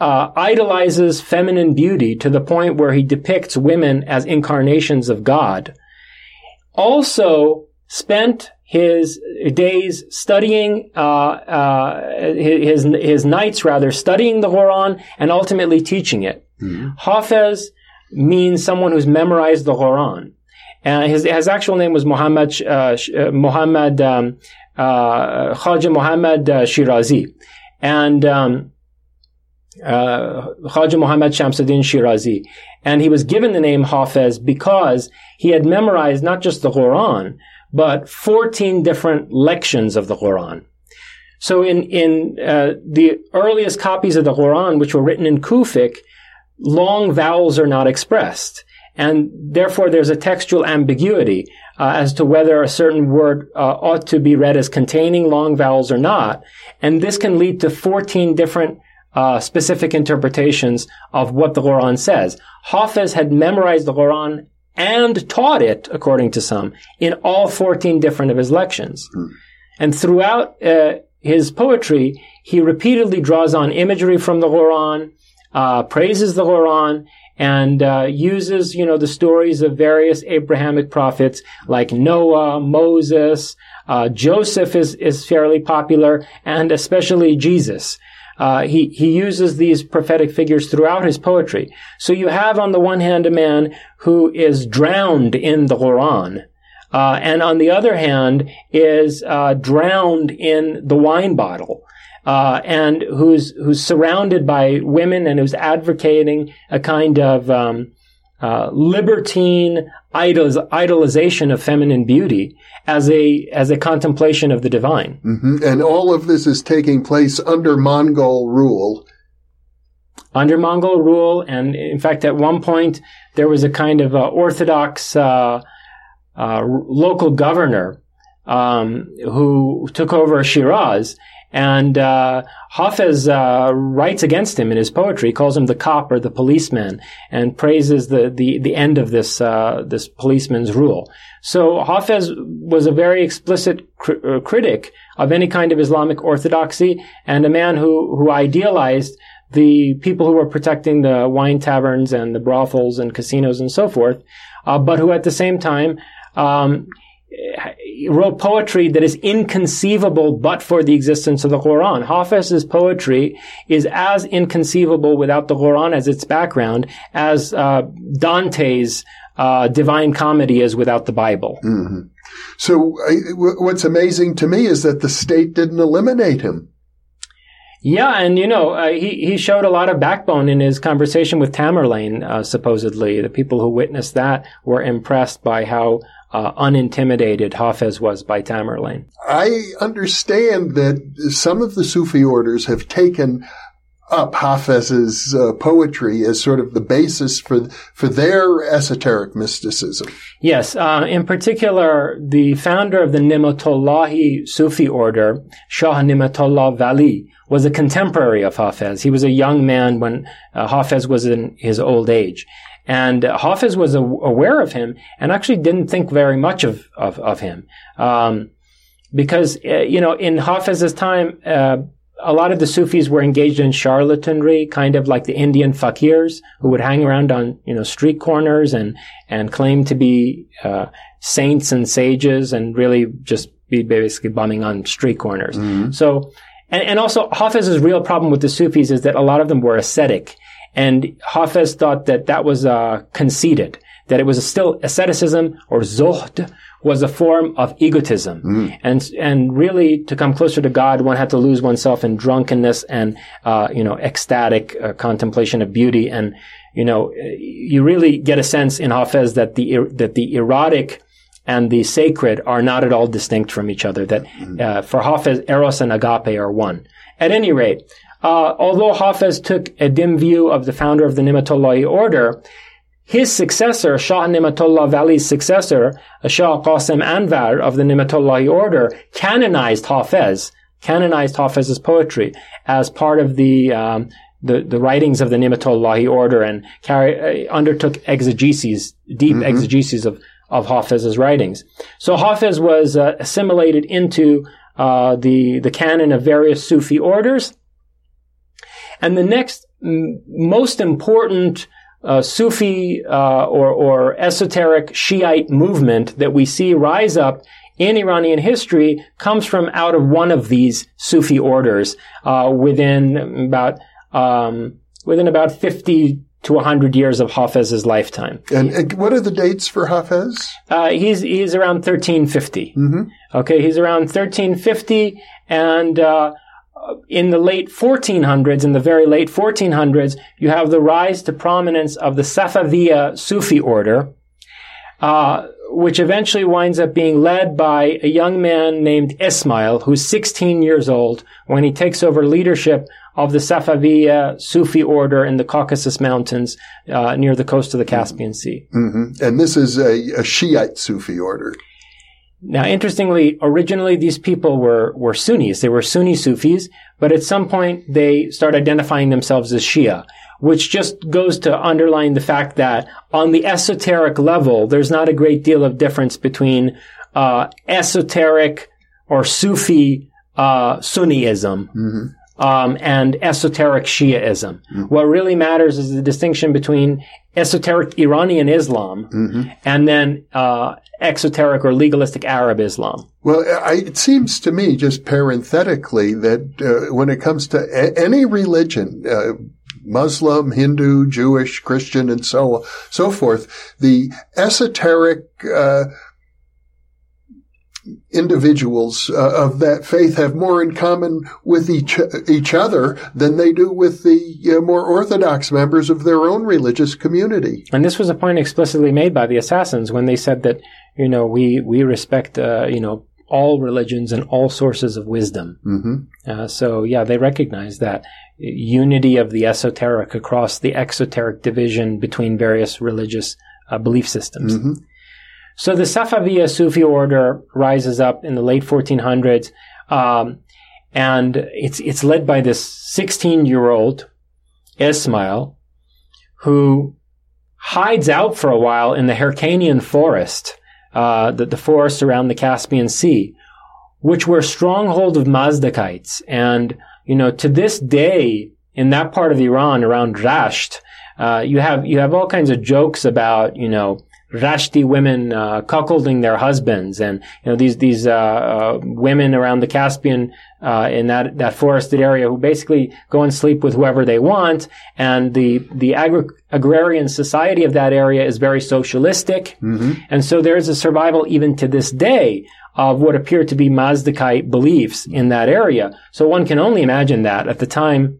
uh, idolizes feminine beauty to the point where he depicts women as incarnations of God, also spent his days studying, uh, uh, his, his nights rather, studying the Quran and ultimately teaching it. Mm-hmm. Hafez means someone who's memorized the Quran. And his, his actual name was Muhammad, uh, uh, Muhammad, um, uh, Khaja Muhammad uh, Shirazi. And, um, uh, Khaja Muhammad Shamsuddin Shirazi. And he was given the name Hafez because he had memorized not just the Quran, but 14 different lections of the Quran. So in in uh, the earliest copies of the Quran, which were written in Kufic, long vowels are not expressed, and therefore there's a textual ambiguity uh, as to whether a certain word uh, ought to be read as containing long vowels or not, and this can lead to 14 different uh, specific interpretations of what the Quran says. Hafiz had memorized the Quran and taught it, according to some, in all 14 different of his lections. Mm. And throughout uh, his poetry, he repeatedly draws on imagery from the Quran, uh, praises the Quran, and uh, uses, you know, the stories of various Abrahamic prophets like Noah, Moses, uh, Joseph is is fairly popular, and especially Jesus. Uh, he he uses these prophetic figures throughout his poetry. So you have on the one hand a man who is drowned in the Quran, uh, and on the other hand is uh, drowned in the wine bottle. Uh, and who's who's surrounded by women and who's advocating a kind of um, uh, libertine idols, idolization of feminine beauty as a as a contemplation of the divine. Mm-hmm. And all of this is taking place under Mongol rule. Under Mongol rule, and in fact, at one point there was a kind of uh, orthodox uh, uh, local governor um, who took over Shiraz. And uh, Hafez uh, writes against him in his poetry, calls him the cop or the policeman, and praises the the, the end of this uh, this policeman's rule. So Hafez was a very explicit cr- uh, critic of any kind of Islamic orthodoxy, and a man who who idealized the people who were protecting the wine taverns and the brothels and casinos and so forth, uh, but who at the same time um, wrote poetry that is inconceivable but for the existence of the Quran. Hafez's poetry is as inconceivable without the Quran as its background as uh, Dante's uh, Divine Comedy is without the Bible. Mm-hmm. So, what's amazing to me is that the state didn't eliminate him. Yeah, and you know, uh, he he showed a lot of backbone in his conversation with Tamerlane. Uh, supposedly, the people who witnessed that were impressed by how uh, unintimidated Hafez was by Tamerlane. I understand that some of the Sufi orders have taken up Hafez's uh, poetry as sort of the basis for for their esoteric mysticism. Yes, uh, in particular, the founder of the Nimatullahi Sufi order, Shah Nimatullah Vali, was a contemporary of Hafez. He was a young man when uh, Hafez was in his old age. And Hafiz was aware of him and actually didn't think very much of, of, of him. Um, because, uh, you know, in Hafiz's time, uh, a lot of the Sufis were engaged in charlatanry, kind of like the Indian fakirs who would hang around on, you know, street corners and, and claim to be, uh, saints and sages and really just be basically bumming on street corners. Mm-hmm. So, and, and also Hafiz's real problem with the Sufis is that a lot of them were ascetic and Hafez thought that that was uh, conceited, that it was still asceticism or zuhd was a form of egotism. Mm. And, and really to come closer to God, one had to lose oneself in drunkenness and, uh, you know, ecstatic uh, contemplation of beauty. And, you know, you really get a sense in Hafez that the, that the erotic and the sacred are not at all distinct from each other. That, mm. uh, for Hafez, eros and agape are one. At any rate, uh, although Hafez took a dim view of the founder of the Nimatullahi order, his successor, Shah Nimatullah Vali's successor, Shah Qasim Anvar of the Nimatullahi order, canonized Hafez, canonized Hafez's poetry as part of the um, the, the writings of the Nimatullahi order and carry, uh, undertook exegeses, deep mm-hmm. exegeses of, of Hafez's writings. So Hafez was uh, assimilated into uh, the the canon of various Sufi orders, and the next m- most important uh, Sufi uh, or, or esoteric Shiite movement that we see rise up in Iranian history comes from out of one of these Sufi orders uh, within about um, within about fifty to 100 years of Hafez's lifetime. And what are the dates for Hafez? Uh, he's, he's around 1350. Mm-hmm. Okay, he's around 1350, and uh, in the late 1400s, in the very late 1400s, you have the rise to prominence of the Safaviya Sufi order, uh, which eventually winds up being led by a young man named Ismail, who's 16 years old when he takes over leadership of the Safaviya Sufi order in the Caucasus Mountains uh, near the coast of the Caspian Sea. Mm-hmm. And this is a, a, Shiite Sufi order. Now, interestingly, originally these people were, were Sunnis. They were Sunni Sufis, but at some point they start identifying themselves as Shia, which just goes to underline the fact that on the esoteric level, there's not a great deal of difference between uh, esoteric or Sufi uh, Sunniism. Mm-hmm um, and esoteric Shiaism. Mm-hmm. What really matters is the distinction between esoteric Iranian Islam mm-hmm. and then uh, exoteric or legalistic Arab Islam. Well, I, it seems to me, just parenthetically, that uh, when it comes to a- any religion, uh, Muslim, Hindu, Jewish, Christian, and so on, so forth, the esoteric uh, individuals uh, of that faith have more in common with each each other than they do with the uh, more orthodox members of their own religious community. And this was a point explicitly made by the assassins when they said that you know we we respect uh, you know all religions and all sources of wisdom. Mm-hmm. Uh, so yeah, they recognize that unity of the esoteric across the exoteric division between various religious uh, belief systems. Mm-hmm. So the Safaviya Sufi order rises up in the late 1400s, um, and it's it's led by this 16 year old Ismail, who hides out for a while in the Hyrcanian forest, uh, the, the forest around the Caspian Sea, which were stronghold of Mazdakites. And, you know, to this day, in that part of Iran around Rasht, uh, you have, you have all kinds of jokes about, you know, Rashti women uh, cuckolding their husbands, and you know these these uh, uh, women around the Caspian uh, in that that forested area who basically go and sleep with whoever they want, and the the agri- agrarian society of that area is very socialistic, mm-hmm. and so there is a survival even to this day of what appear to be Mazdakite beliefs in that area. So one can only imagine that at the time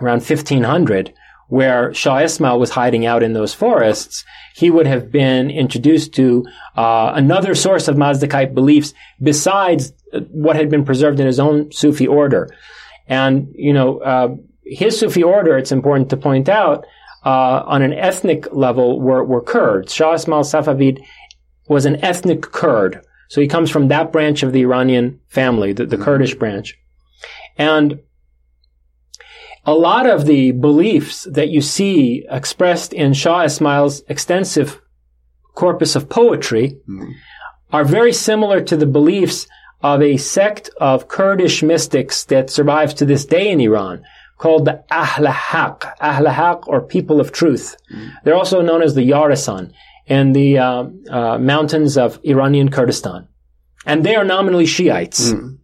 around 1500 where Shah Ismail was hiding out in those forests, he would have been introduced to uh, another source of Mazdakite beliefs besides what had been preserved in his own Sufi order. And, you know, uh, his Sufi order, it's important to point out, uh, on an ethnic level were, were Kurds. Shah Ismail Safavid was an ethnic Kurd. So he comes from that branch of the Iranian family, the, the mm-hmm. Kurdish branch. And a lot of the beliefs that you see expressed in Shah Ismail's extensive corpus of poetry mm. are very similar to the beliefs of a sect of Kurdish mystics that survives to this day in Iran called the Ahl Haq, Ahl Haq or people of truth. Mm. They're also known as the Yarasan in the uh, uh, mountains of Iranian Kurdistan. And they are nominally Shiites. Mm.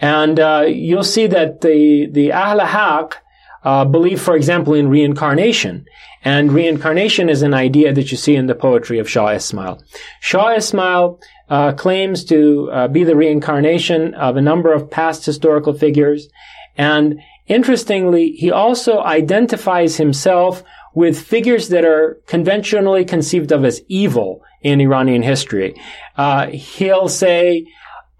And uh, you'll see that the the Ahl Haq uh, believe, for example, in reincarnation. And reincarnation is an idea that you see in the poetry of Shah Ismail. Shah Ismail uh, claims to uh, be the reincarnation of a number of past historical figures. And interestingly, he also identifies himself with figures that are conventionally conceived of as evil in Iranian history. Uh, he'll say,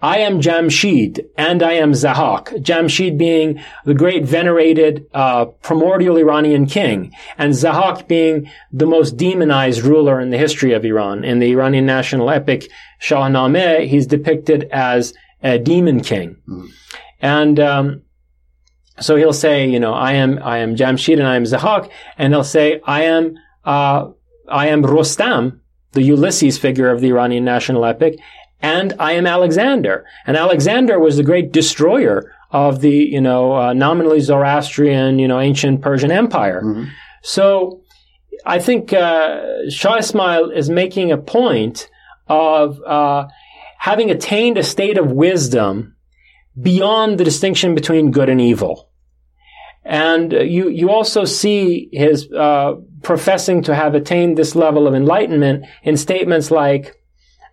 I am Jamshid and I am Zahak. Jamshid being the great venerated uh, primordial Iranian king, and Zahak being the most demonized ruler in the history of Iran. In the Iranian national epic Shahnameh, he's depicted as a demon king, mm. and um, so he'll say, you know, I am I am Jamshid and I am Zahak, and he'll say, I am uh, I am Rostam, the Ulysses figure of the Iranian national epic, and I am Alexander. And Alexander was the great destroyer of the, you know, uh, nominally Zoroastrian, you know, ancient Persian Empire. Mm-hmm. So I think uh, Shah Ismail is making a point of uh, having attained a state of wisdom beyond the distinction between good and evil. And uh, you, you also see his uh, professing to have attained this level of enlightenment in statements like,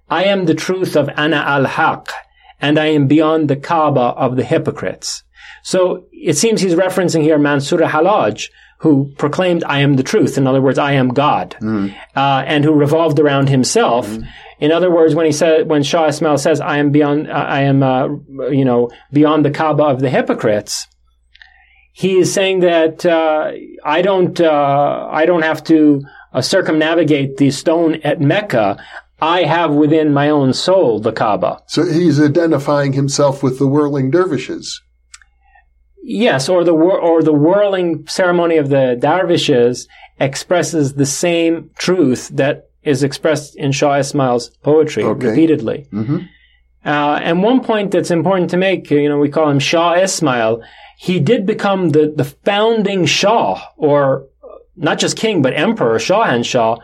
I am the truth of Ana al-Haq, and I am beyond the Kaaba of the hypocrites. So it seems he's referencing here Mansur al-Hallaj, who proclaimed, I am the truth. In other words, I am God, uh, and who revolved around himself. In other words, when he said, when Shah Ismail says, I am beyond, uh, I am, uh, you know, beyond the Kaaba of the hypocrites, he is saying that, uh, I don't, uh, I don't have to uh, circumnavigate the stone at Mecca. I have within my own soul the Kaaba. So he's identifying himself with the whirling dervishes. Yes, or the or the whirling ceremony of the dervishes expresses the same truth that is expressed in Shah Ismail's poetry Okay. repeatedly. hmm Uh, and one point that's important to make, you know, we call him Shah Ismail. He did become the, the founding Shah, or not just king, but emperor, Shahan Shah,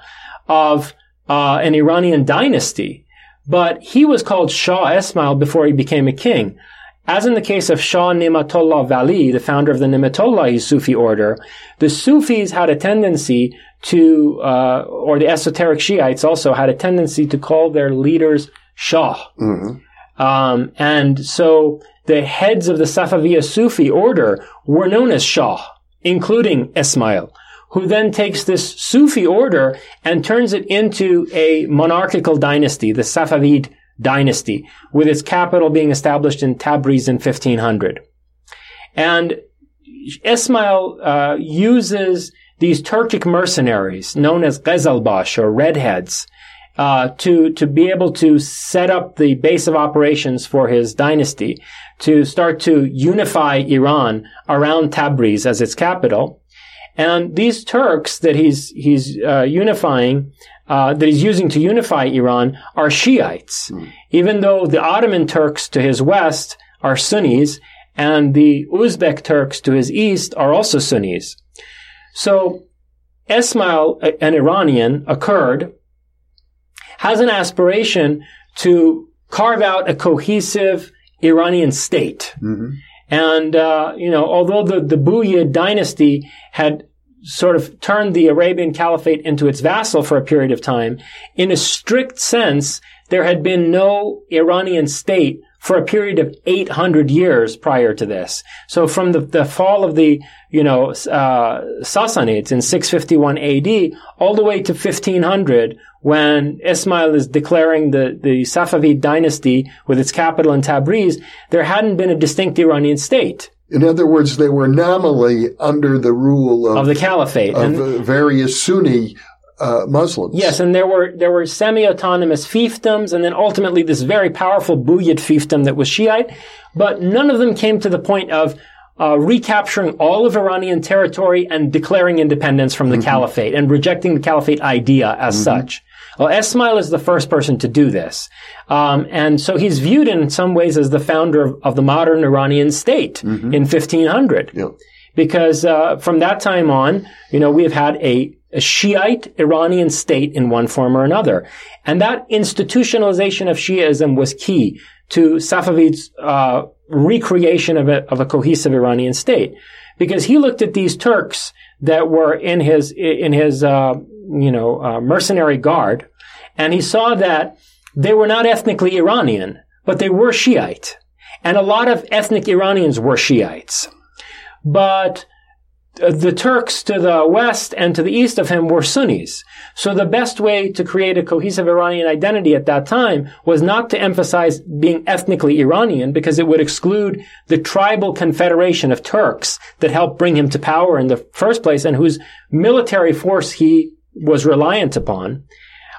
of uh, an Iranian dynasty. But he was called Shah Ismail before he became a king. As in the case of Shah Nimatullah Vali, the founder of the Nimatullahi Sufi order, the Sufis had a tendency to, uh, or the esoteric Shiites also had a tendency to call their leaders Shah. hmm Um, and so the heads of the Safaviya Sufi order were known as Shah, including Ismail, who then takes this Sufi order and turns it into a monarchical dynasty, the Safavid dynasty, with its capital being established in Tabriz in 1500. And Ismail uh, uses these Turkic mercenaries known as Qizilbash or redheads uh, to to be able to set up the base of operations for his dynasty, to start to unify Iran around Tabriz as its capital. And these Turks that he's he's uh, unifying, uh, that he's using to unify Iran, are Shiites, even though the Ottoman Turks to his west are Sunnis, and the Uzbek Turks to his east are also Sunnis. So, Ismail, a- an Iranian, a Kurd, has an aspiration to carve out a cohesive Iranian state. hmm And, uh, you know, although the, the Buyid dynasty had sort of turned the Arabian Caliphate into its vassal for a period of time, in a strict sense, there had been no Iranian state for a period of 800 years prior to this. So from the, the fall of the, you know, uh, Sassanids in 651 AD all the way to 1500 when Ismail is declaring the, the Safavid dynasty with its capital in Tabriz, there hadn't been a distinct Iranian state In other words, they were nominally under the rule of, of the caliphate. of And- various Sunni uh, Muslims. Yes, and there were there were semi-autonomous fiefdoms, and then ultimately this very powerful Buyid fiefdom that was Shiite, but none of them came to the point of uh, recapturing all of Iranian territory and declaring independence from the caliphate and rejecting the caliphate idea as such. Well, Ismail is the first person to do this, um, and so he's viewed in some ways as the founder of, of the modern Iranian state in 1500 Yeah. because uh, from that time on, you know, we have had a, a Shiite Iranian state in one form or another, and that institutionalization of Shiism was key to Safavid's uh, recreation of a, of a cohesive Iranian state, because he looked at these Turks that were in his in his uh, you know uh, mercenary guard, and he saw that they were not ethnically Iranian, but they were Shiite, and a lot of ethnic Iranians were Shiites. But uh, the Turks to the west and to the east of him were Sunnis. So the best way to create a cohesive Iranian identity at that time was not to emphasize being ethnically Iranian because it would exclude the tribal confederation of Turks that helped bring him to power in the first place and whose military force he was reliant upon.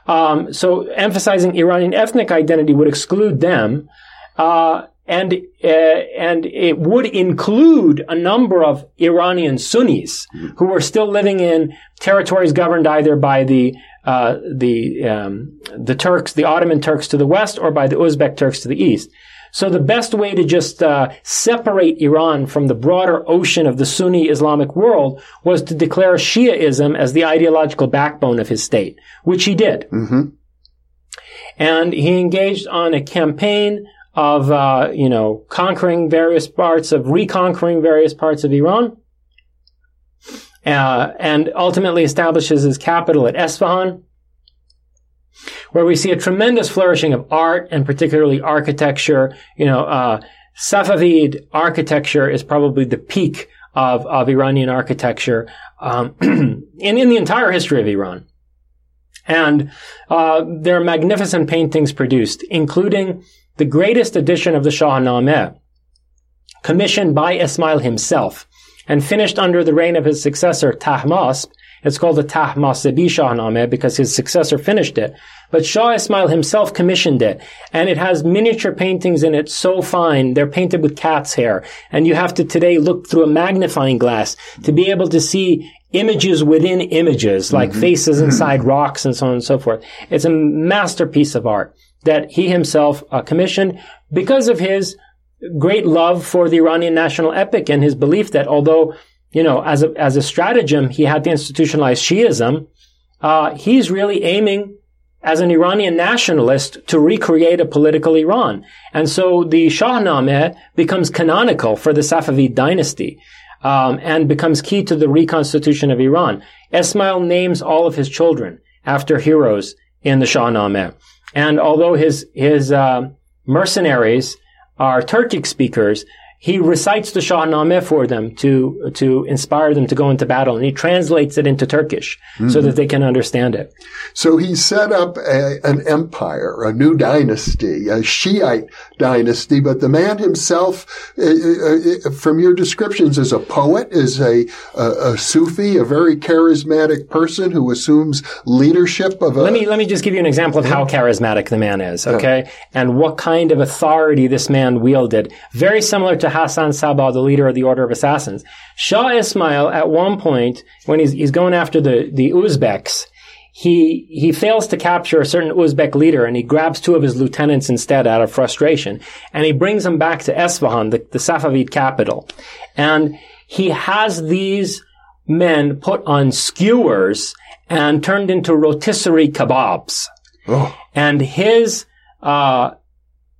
Um, so emphasizing Iranian ethnic identity would exclude them. Uh, and uh, and it would include a number of Iranian Sunnis who were still living in territories governed either by the uh, the um, the Turks, the Ottoman Turks to the west, or by the Uzbek Turks to the east. So the best way to just uh, separate Iran from the broader ocean of the Sunni Islamic world was to declare Shiaism as the ideological backbone of his state, which he did. hmm And he engaged on a campaign of, uh, you know, conquering various parts of, reconquering various parts of Iran, uh, and ultimately establishes his capital at Esfahan, where we see a tremendous flourishing of art and particularly architecture. You know, uh, Safavid architecture is probably the peak of, of Iranian architecture um, [clears throat] in, in the entire history of Iran. And uh, there are magnificent paintings produced, including the greatest edition of the Shahnameh, commissioned by Ismail himself and finished under the reign of his successor Tahmasp. It's called the Tahmasbi Shahnameh because his successor finished it. But Shah Ismail himself commissioned it, and it has miniature paintings in it so fine. They're painted with cat's hair, and you have to today look through a magnifying glass to be able to see images within images, like mm-hmm. faces [clears throat] inside rocks and so on and so forth. It's a masterpiece of art that he himself uh, commissioned because of his great love for the Iranian national epic and his belief that although, you know, as a, as a stratagem, he had to institutionalize Shiism, uh, he's really aiming as an Iranian nationalist to recreate a political Iran. And so the Shahnameh becomes canonical for the Safavid dynasty. Um, and becomes key to the reconstitution of Iran. Ismail names all of his children after heroes in the Shahnameh. And although his, his, uh, mercenaries are Turkic speakers, he recites the Shahnameh for them to to inspire them to go into battle, and he translates it into Turkish mm-hmm. so that they can understand it. So he set up a, an empire, a new dynasty, a Shiite dynasty. But the man himself, uh, uh, uh from your descriptions, is a poet, is a, a, a, Sufi, a very charismatic person who assumes leadership of a. Let me let me just give you an example of how charismatic the man is, okay, yeah. and what kind of authority this man wielded. Very similar to Hassan Sabah, the leader of the Order of Assassins. Shah Ismail, at one point, when he's, he's going after the, the Uzbeks, he, he fails to capture a certain Uzbek leader and he grabs two of his lieutenants instead out of frustration. And he brings them back to Esfahan, the, the Safavid capital. And he has these men put on skewers and turned into rotisserie kebabs. Oh. And his, uh,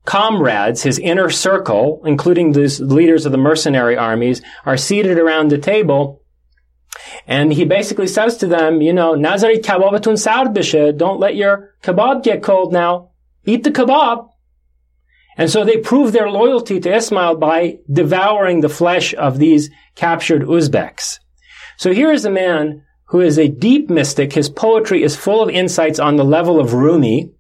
comrades, his inner circle, including the leaders of the mercenary armies, are seated around the table. And he basically says to them, you know, Nazari kebabatun sard bishe, don't let your kebab get cold now. Eat the kebab. And so they prove their loyalty to Ismail by devouring the flesh of these captured Uzbeks. So here is a man who is a deep mystic. His poetry is full of insights on the level of Rumi,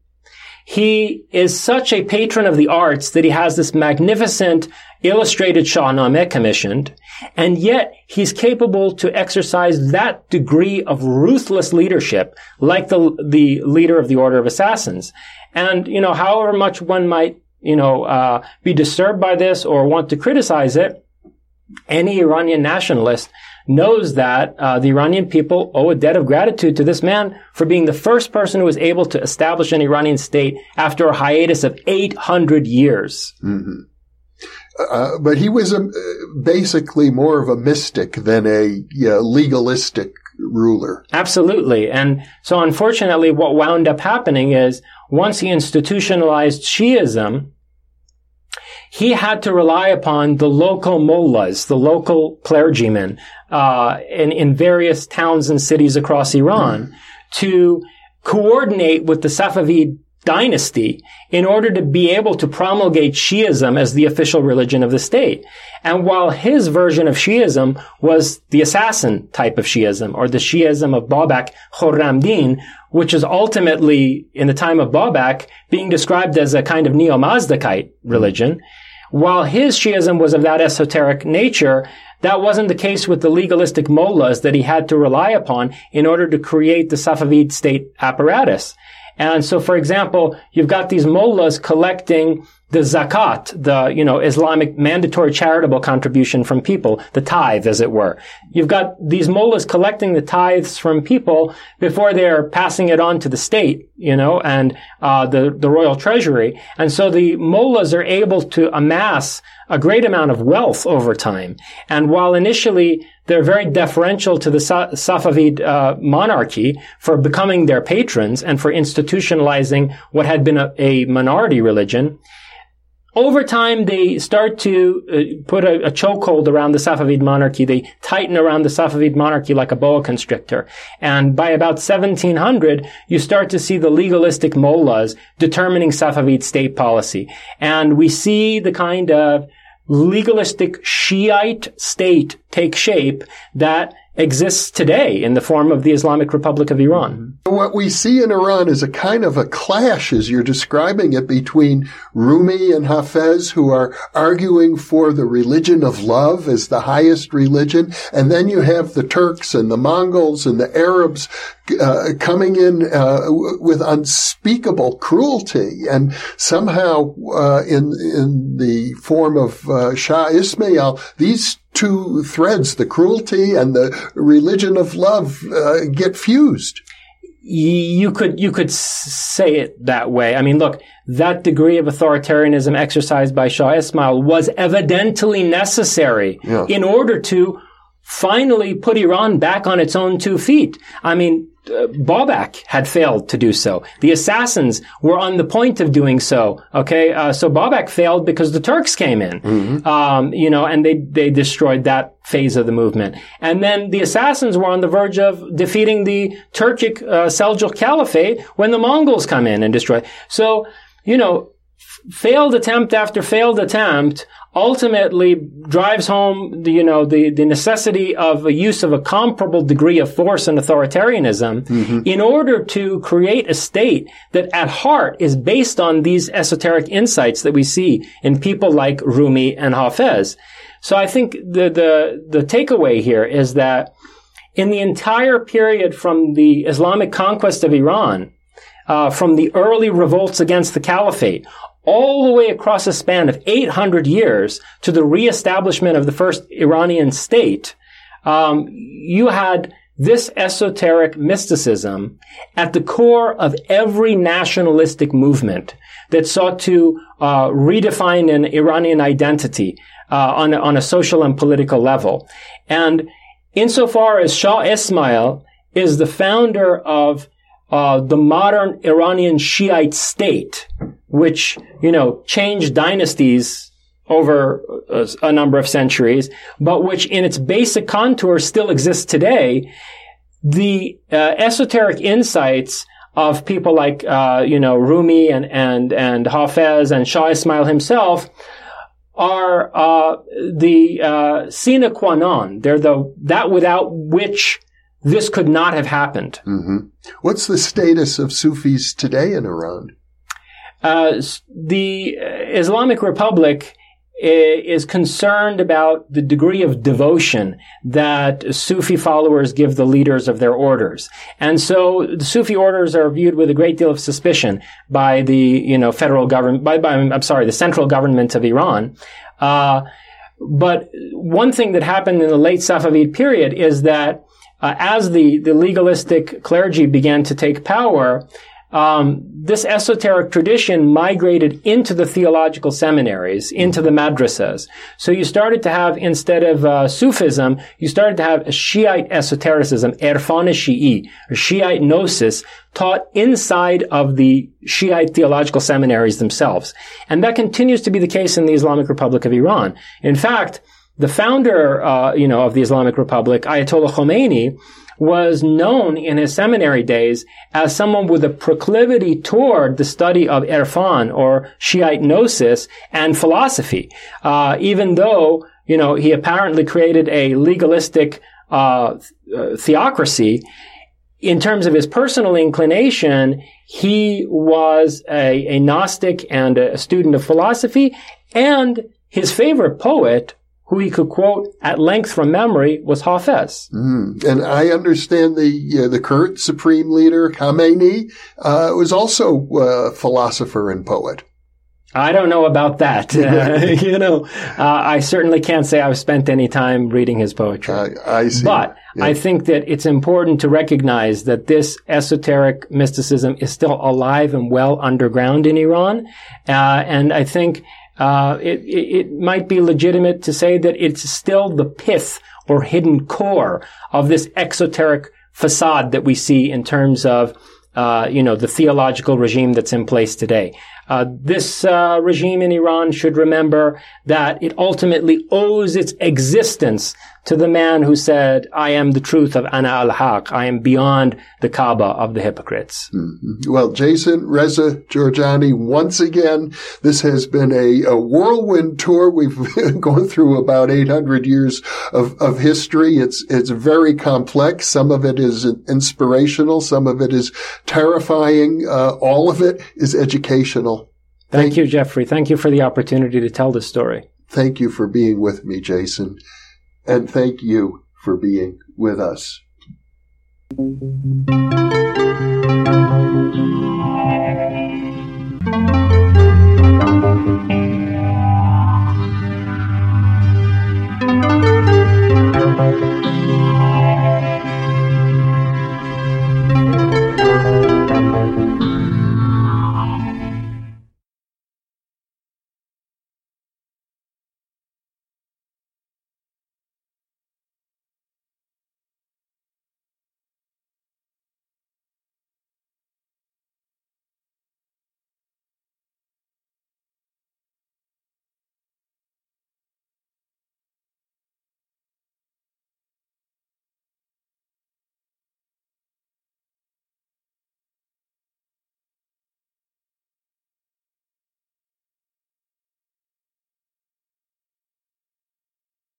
he is such a patron of the arts that he has this magnificent illustrated Shahnameh commissioned, and yet he's capable to exercise that degree of ruthless leadership like the, the leader of the Order of Assassins. And, you know, however much one might, you know, uh, be disturbed by this or want to criticize it, any Iranian nationalist knows that uh, the Iranian people owe a debt of gratitude to this man for being the first person who was able to establish an Iranian state after a hiatus of 800 years. Mm-hmm. Uh, but he was a, basically more of a mystic than a legalistic ruler. Absolutely. And so unfortunately, what wound up happening is once he institutionalized Shiism, he had to rely upon the local mullahs, the local clergymen, uh, in, in various towns and cities across Iran mm. to coordinate with the Safavid dynasty in order to be able to promulgate Shiism as the official religion of the state. And while his version of Shiism was the assassin type of Shiism or the Shiism of Babak Khorramdin, which is ultimately in the time of Babak being described as a kind of neo-Mazdakite religion, while his Shiism was of that esoteric nature, that wasn't the case with the legalistic mullahs that he had to rely upon in order to create the Safavid state apparatus. And so, for example, you've got these mullahs collecting the zakat, the, you know, Islamic mandatory charitable contribution from people, the tithe, as it were. You've got these mullahs collecting the tithes from people before they're passing it on to the state, you know, and, uh, the, the royal treasury. And so the mullahs are able to amass a great amount of wealth over time. And while initially they're very deferential to the Safavid uh, monarchy for becoming their patrons and for institutionalizing what had been a, a minority religion, over time, they start to uh, put a, a chokehold around the Safavid monarchy. They tighten around the Safavid monarchy like a boa constrictor. And by about 1700, you start to see the legalistic mullahs determining Safavid state policy. And we see the kind of legalistic Shiite state take shape that exists today in the form of the Islamic Republic of Iran. What we see in Iran is a kind of a clash, as you're describing it, between Rumi and Hafez, who are arguing for the religion of love as the highest religion, and then you have the Turks and the Mongols and the Arabs uh, coming in uh, with unspeakable cruelty, and somehow uh, in in the form of uh, Shah Ismail, these two threads, the cruelty and the religion of love, uh, get fused. You could you could say it that way. I mean, look, that degree of authoritarianism exercised by Shah Ismail was evidently necessary yeah. in order to finally put Iran back on its own two feet. I mean, uh, Babak had failed to do so. The assassins were on the point of doing so. Okay, uh, so Babak failed because the Turks came in, mm-hmm. um, you know, and they they destroyed that phase of the movement. And then the assassins were on the verge of defeating the Turkic uh, Seljuk Caliphate when the Mongols come in and destroy. So, you know, failed attempt after failed attempt ultimately drives home the, you know, the, the necessity of a use of a comparable degree of force and authoritarianism mm-hmm. in order to create a state that at heart is based on these esoteric insights that we see in people like Rumi and Hafez. So I think the, the, the takeaway here is that in the entire period from the Islamic conquest of Iran, uh, from the early revolts against the caliphate all the way across a span of 800 years to the reestablishment of the first Iranian state, um, you had this esoteric mysticism at the core of every nationalistic movement that sought to uh, redefine an Iranian identity uh, on, a, on a social and political level. And insofar as Shah Ismail is the founder of uh, the modern Iranian Shiite state, which, you know, changed dynasties over a, a, number of centuries, but which in its basic contours still exists today, the uh, esoteric insights of people like, uh, you know, Rumi and, and, and Hafez and Shah Ismail himself are uh, the uh, sine qua non. They're the that without which this could not have happened. Mm-hmm. What's the status of Sufis today in Iran? Uh, the Islamic Republic is concerned about the degree of devotion that Sufi followers give the leaders of their orders. And so the Sufi orders are viewed with a great deal of suspicion by the, you know, federal government, by, by I'm sorry, the central government of Iran. Uh, but one thing that happened in the late Safavid period is that uh, as the, the legalistic clergy began to take power, um, this esoteric tradition migrated into the theological seminaries, into the madrasas. So you started to have, instead of uh, Sufism, you started to have Shiite esotericism, Erfan Shi'i, or Shiite gnosis, taught inside of the Shiite theological seminaries themselves. And that continues to be the case in the Islamic Republic of Iran. In fact, the founder, uh, you know, of the Islamic Republic, Ayatollah Khomeini, was known in his seminary days as someone with a proclivity toward the study of Irfan or Shiite gnosis and philosophy. Uh, even though, you know, he apparently created a legalistic uh, theocracy, in terms of his personal inclination, he was a, a Gnostic and a student of philosophy, and his favorite poet who he could quote at length from memory was Hafez. Mm. And I understand the uh, the current supreme leader Khamenei uh, was also a philosopher and poet. I don't know about that. Uh, [laughs] [laughs] you know, uh, I certainly can't say I've spent any time reading his poetry. I see. But yeah. I think that it's important to recognize that this esoteric mysticism is still alive and well underground in Iran. Uh, and I think uh, it, it, might be legitimate to say that it's still the pith or hidden core of this exoteric facade that we see in terms of uh, you know the theological regime that's in place today. Uh, this uh, regime in Iran should remember that it ultimately owes its existence to the man who said, I am the truth of Ana al-Haq. I am beyond the Kaaba of the hypocrites. Mm-hmm. Well, Jason, Reza Jorjani, once again, this has been a, a whirlwind tour. We've [laughs] gone through about 800 years of, of history. It's, it's very complex. Some of it is inspirational. Some of it is terrifying. Uh, all of it is educational. Thank, Thank you, Jeffrey. Thank you for the opportunity to tell this story. Thank you for being with me, Jason and thank you for being with us.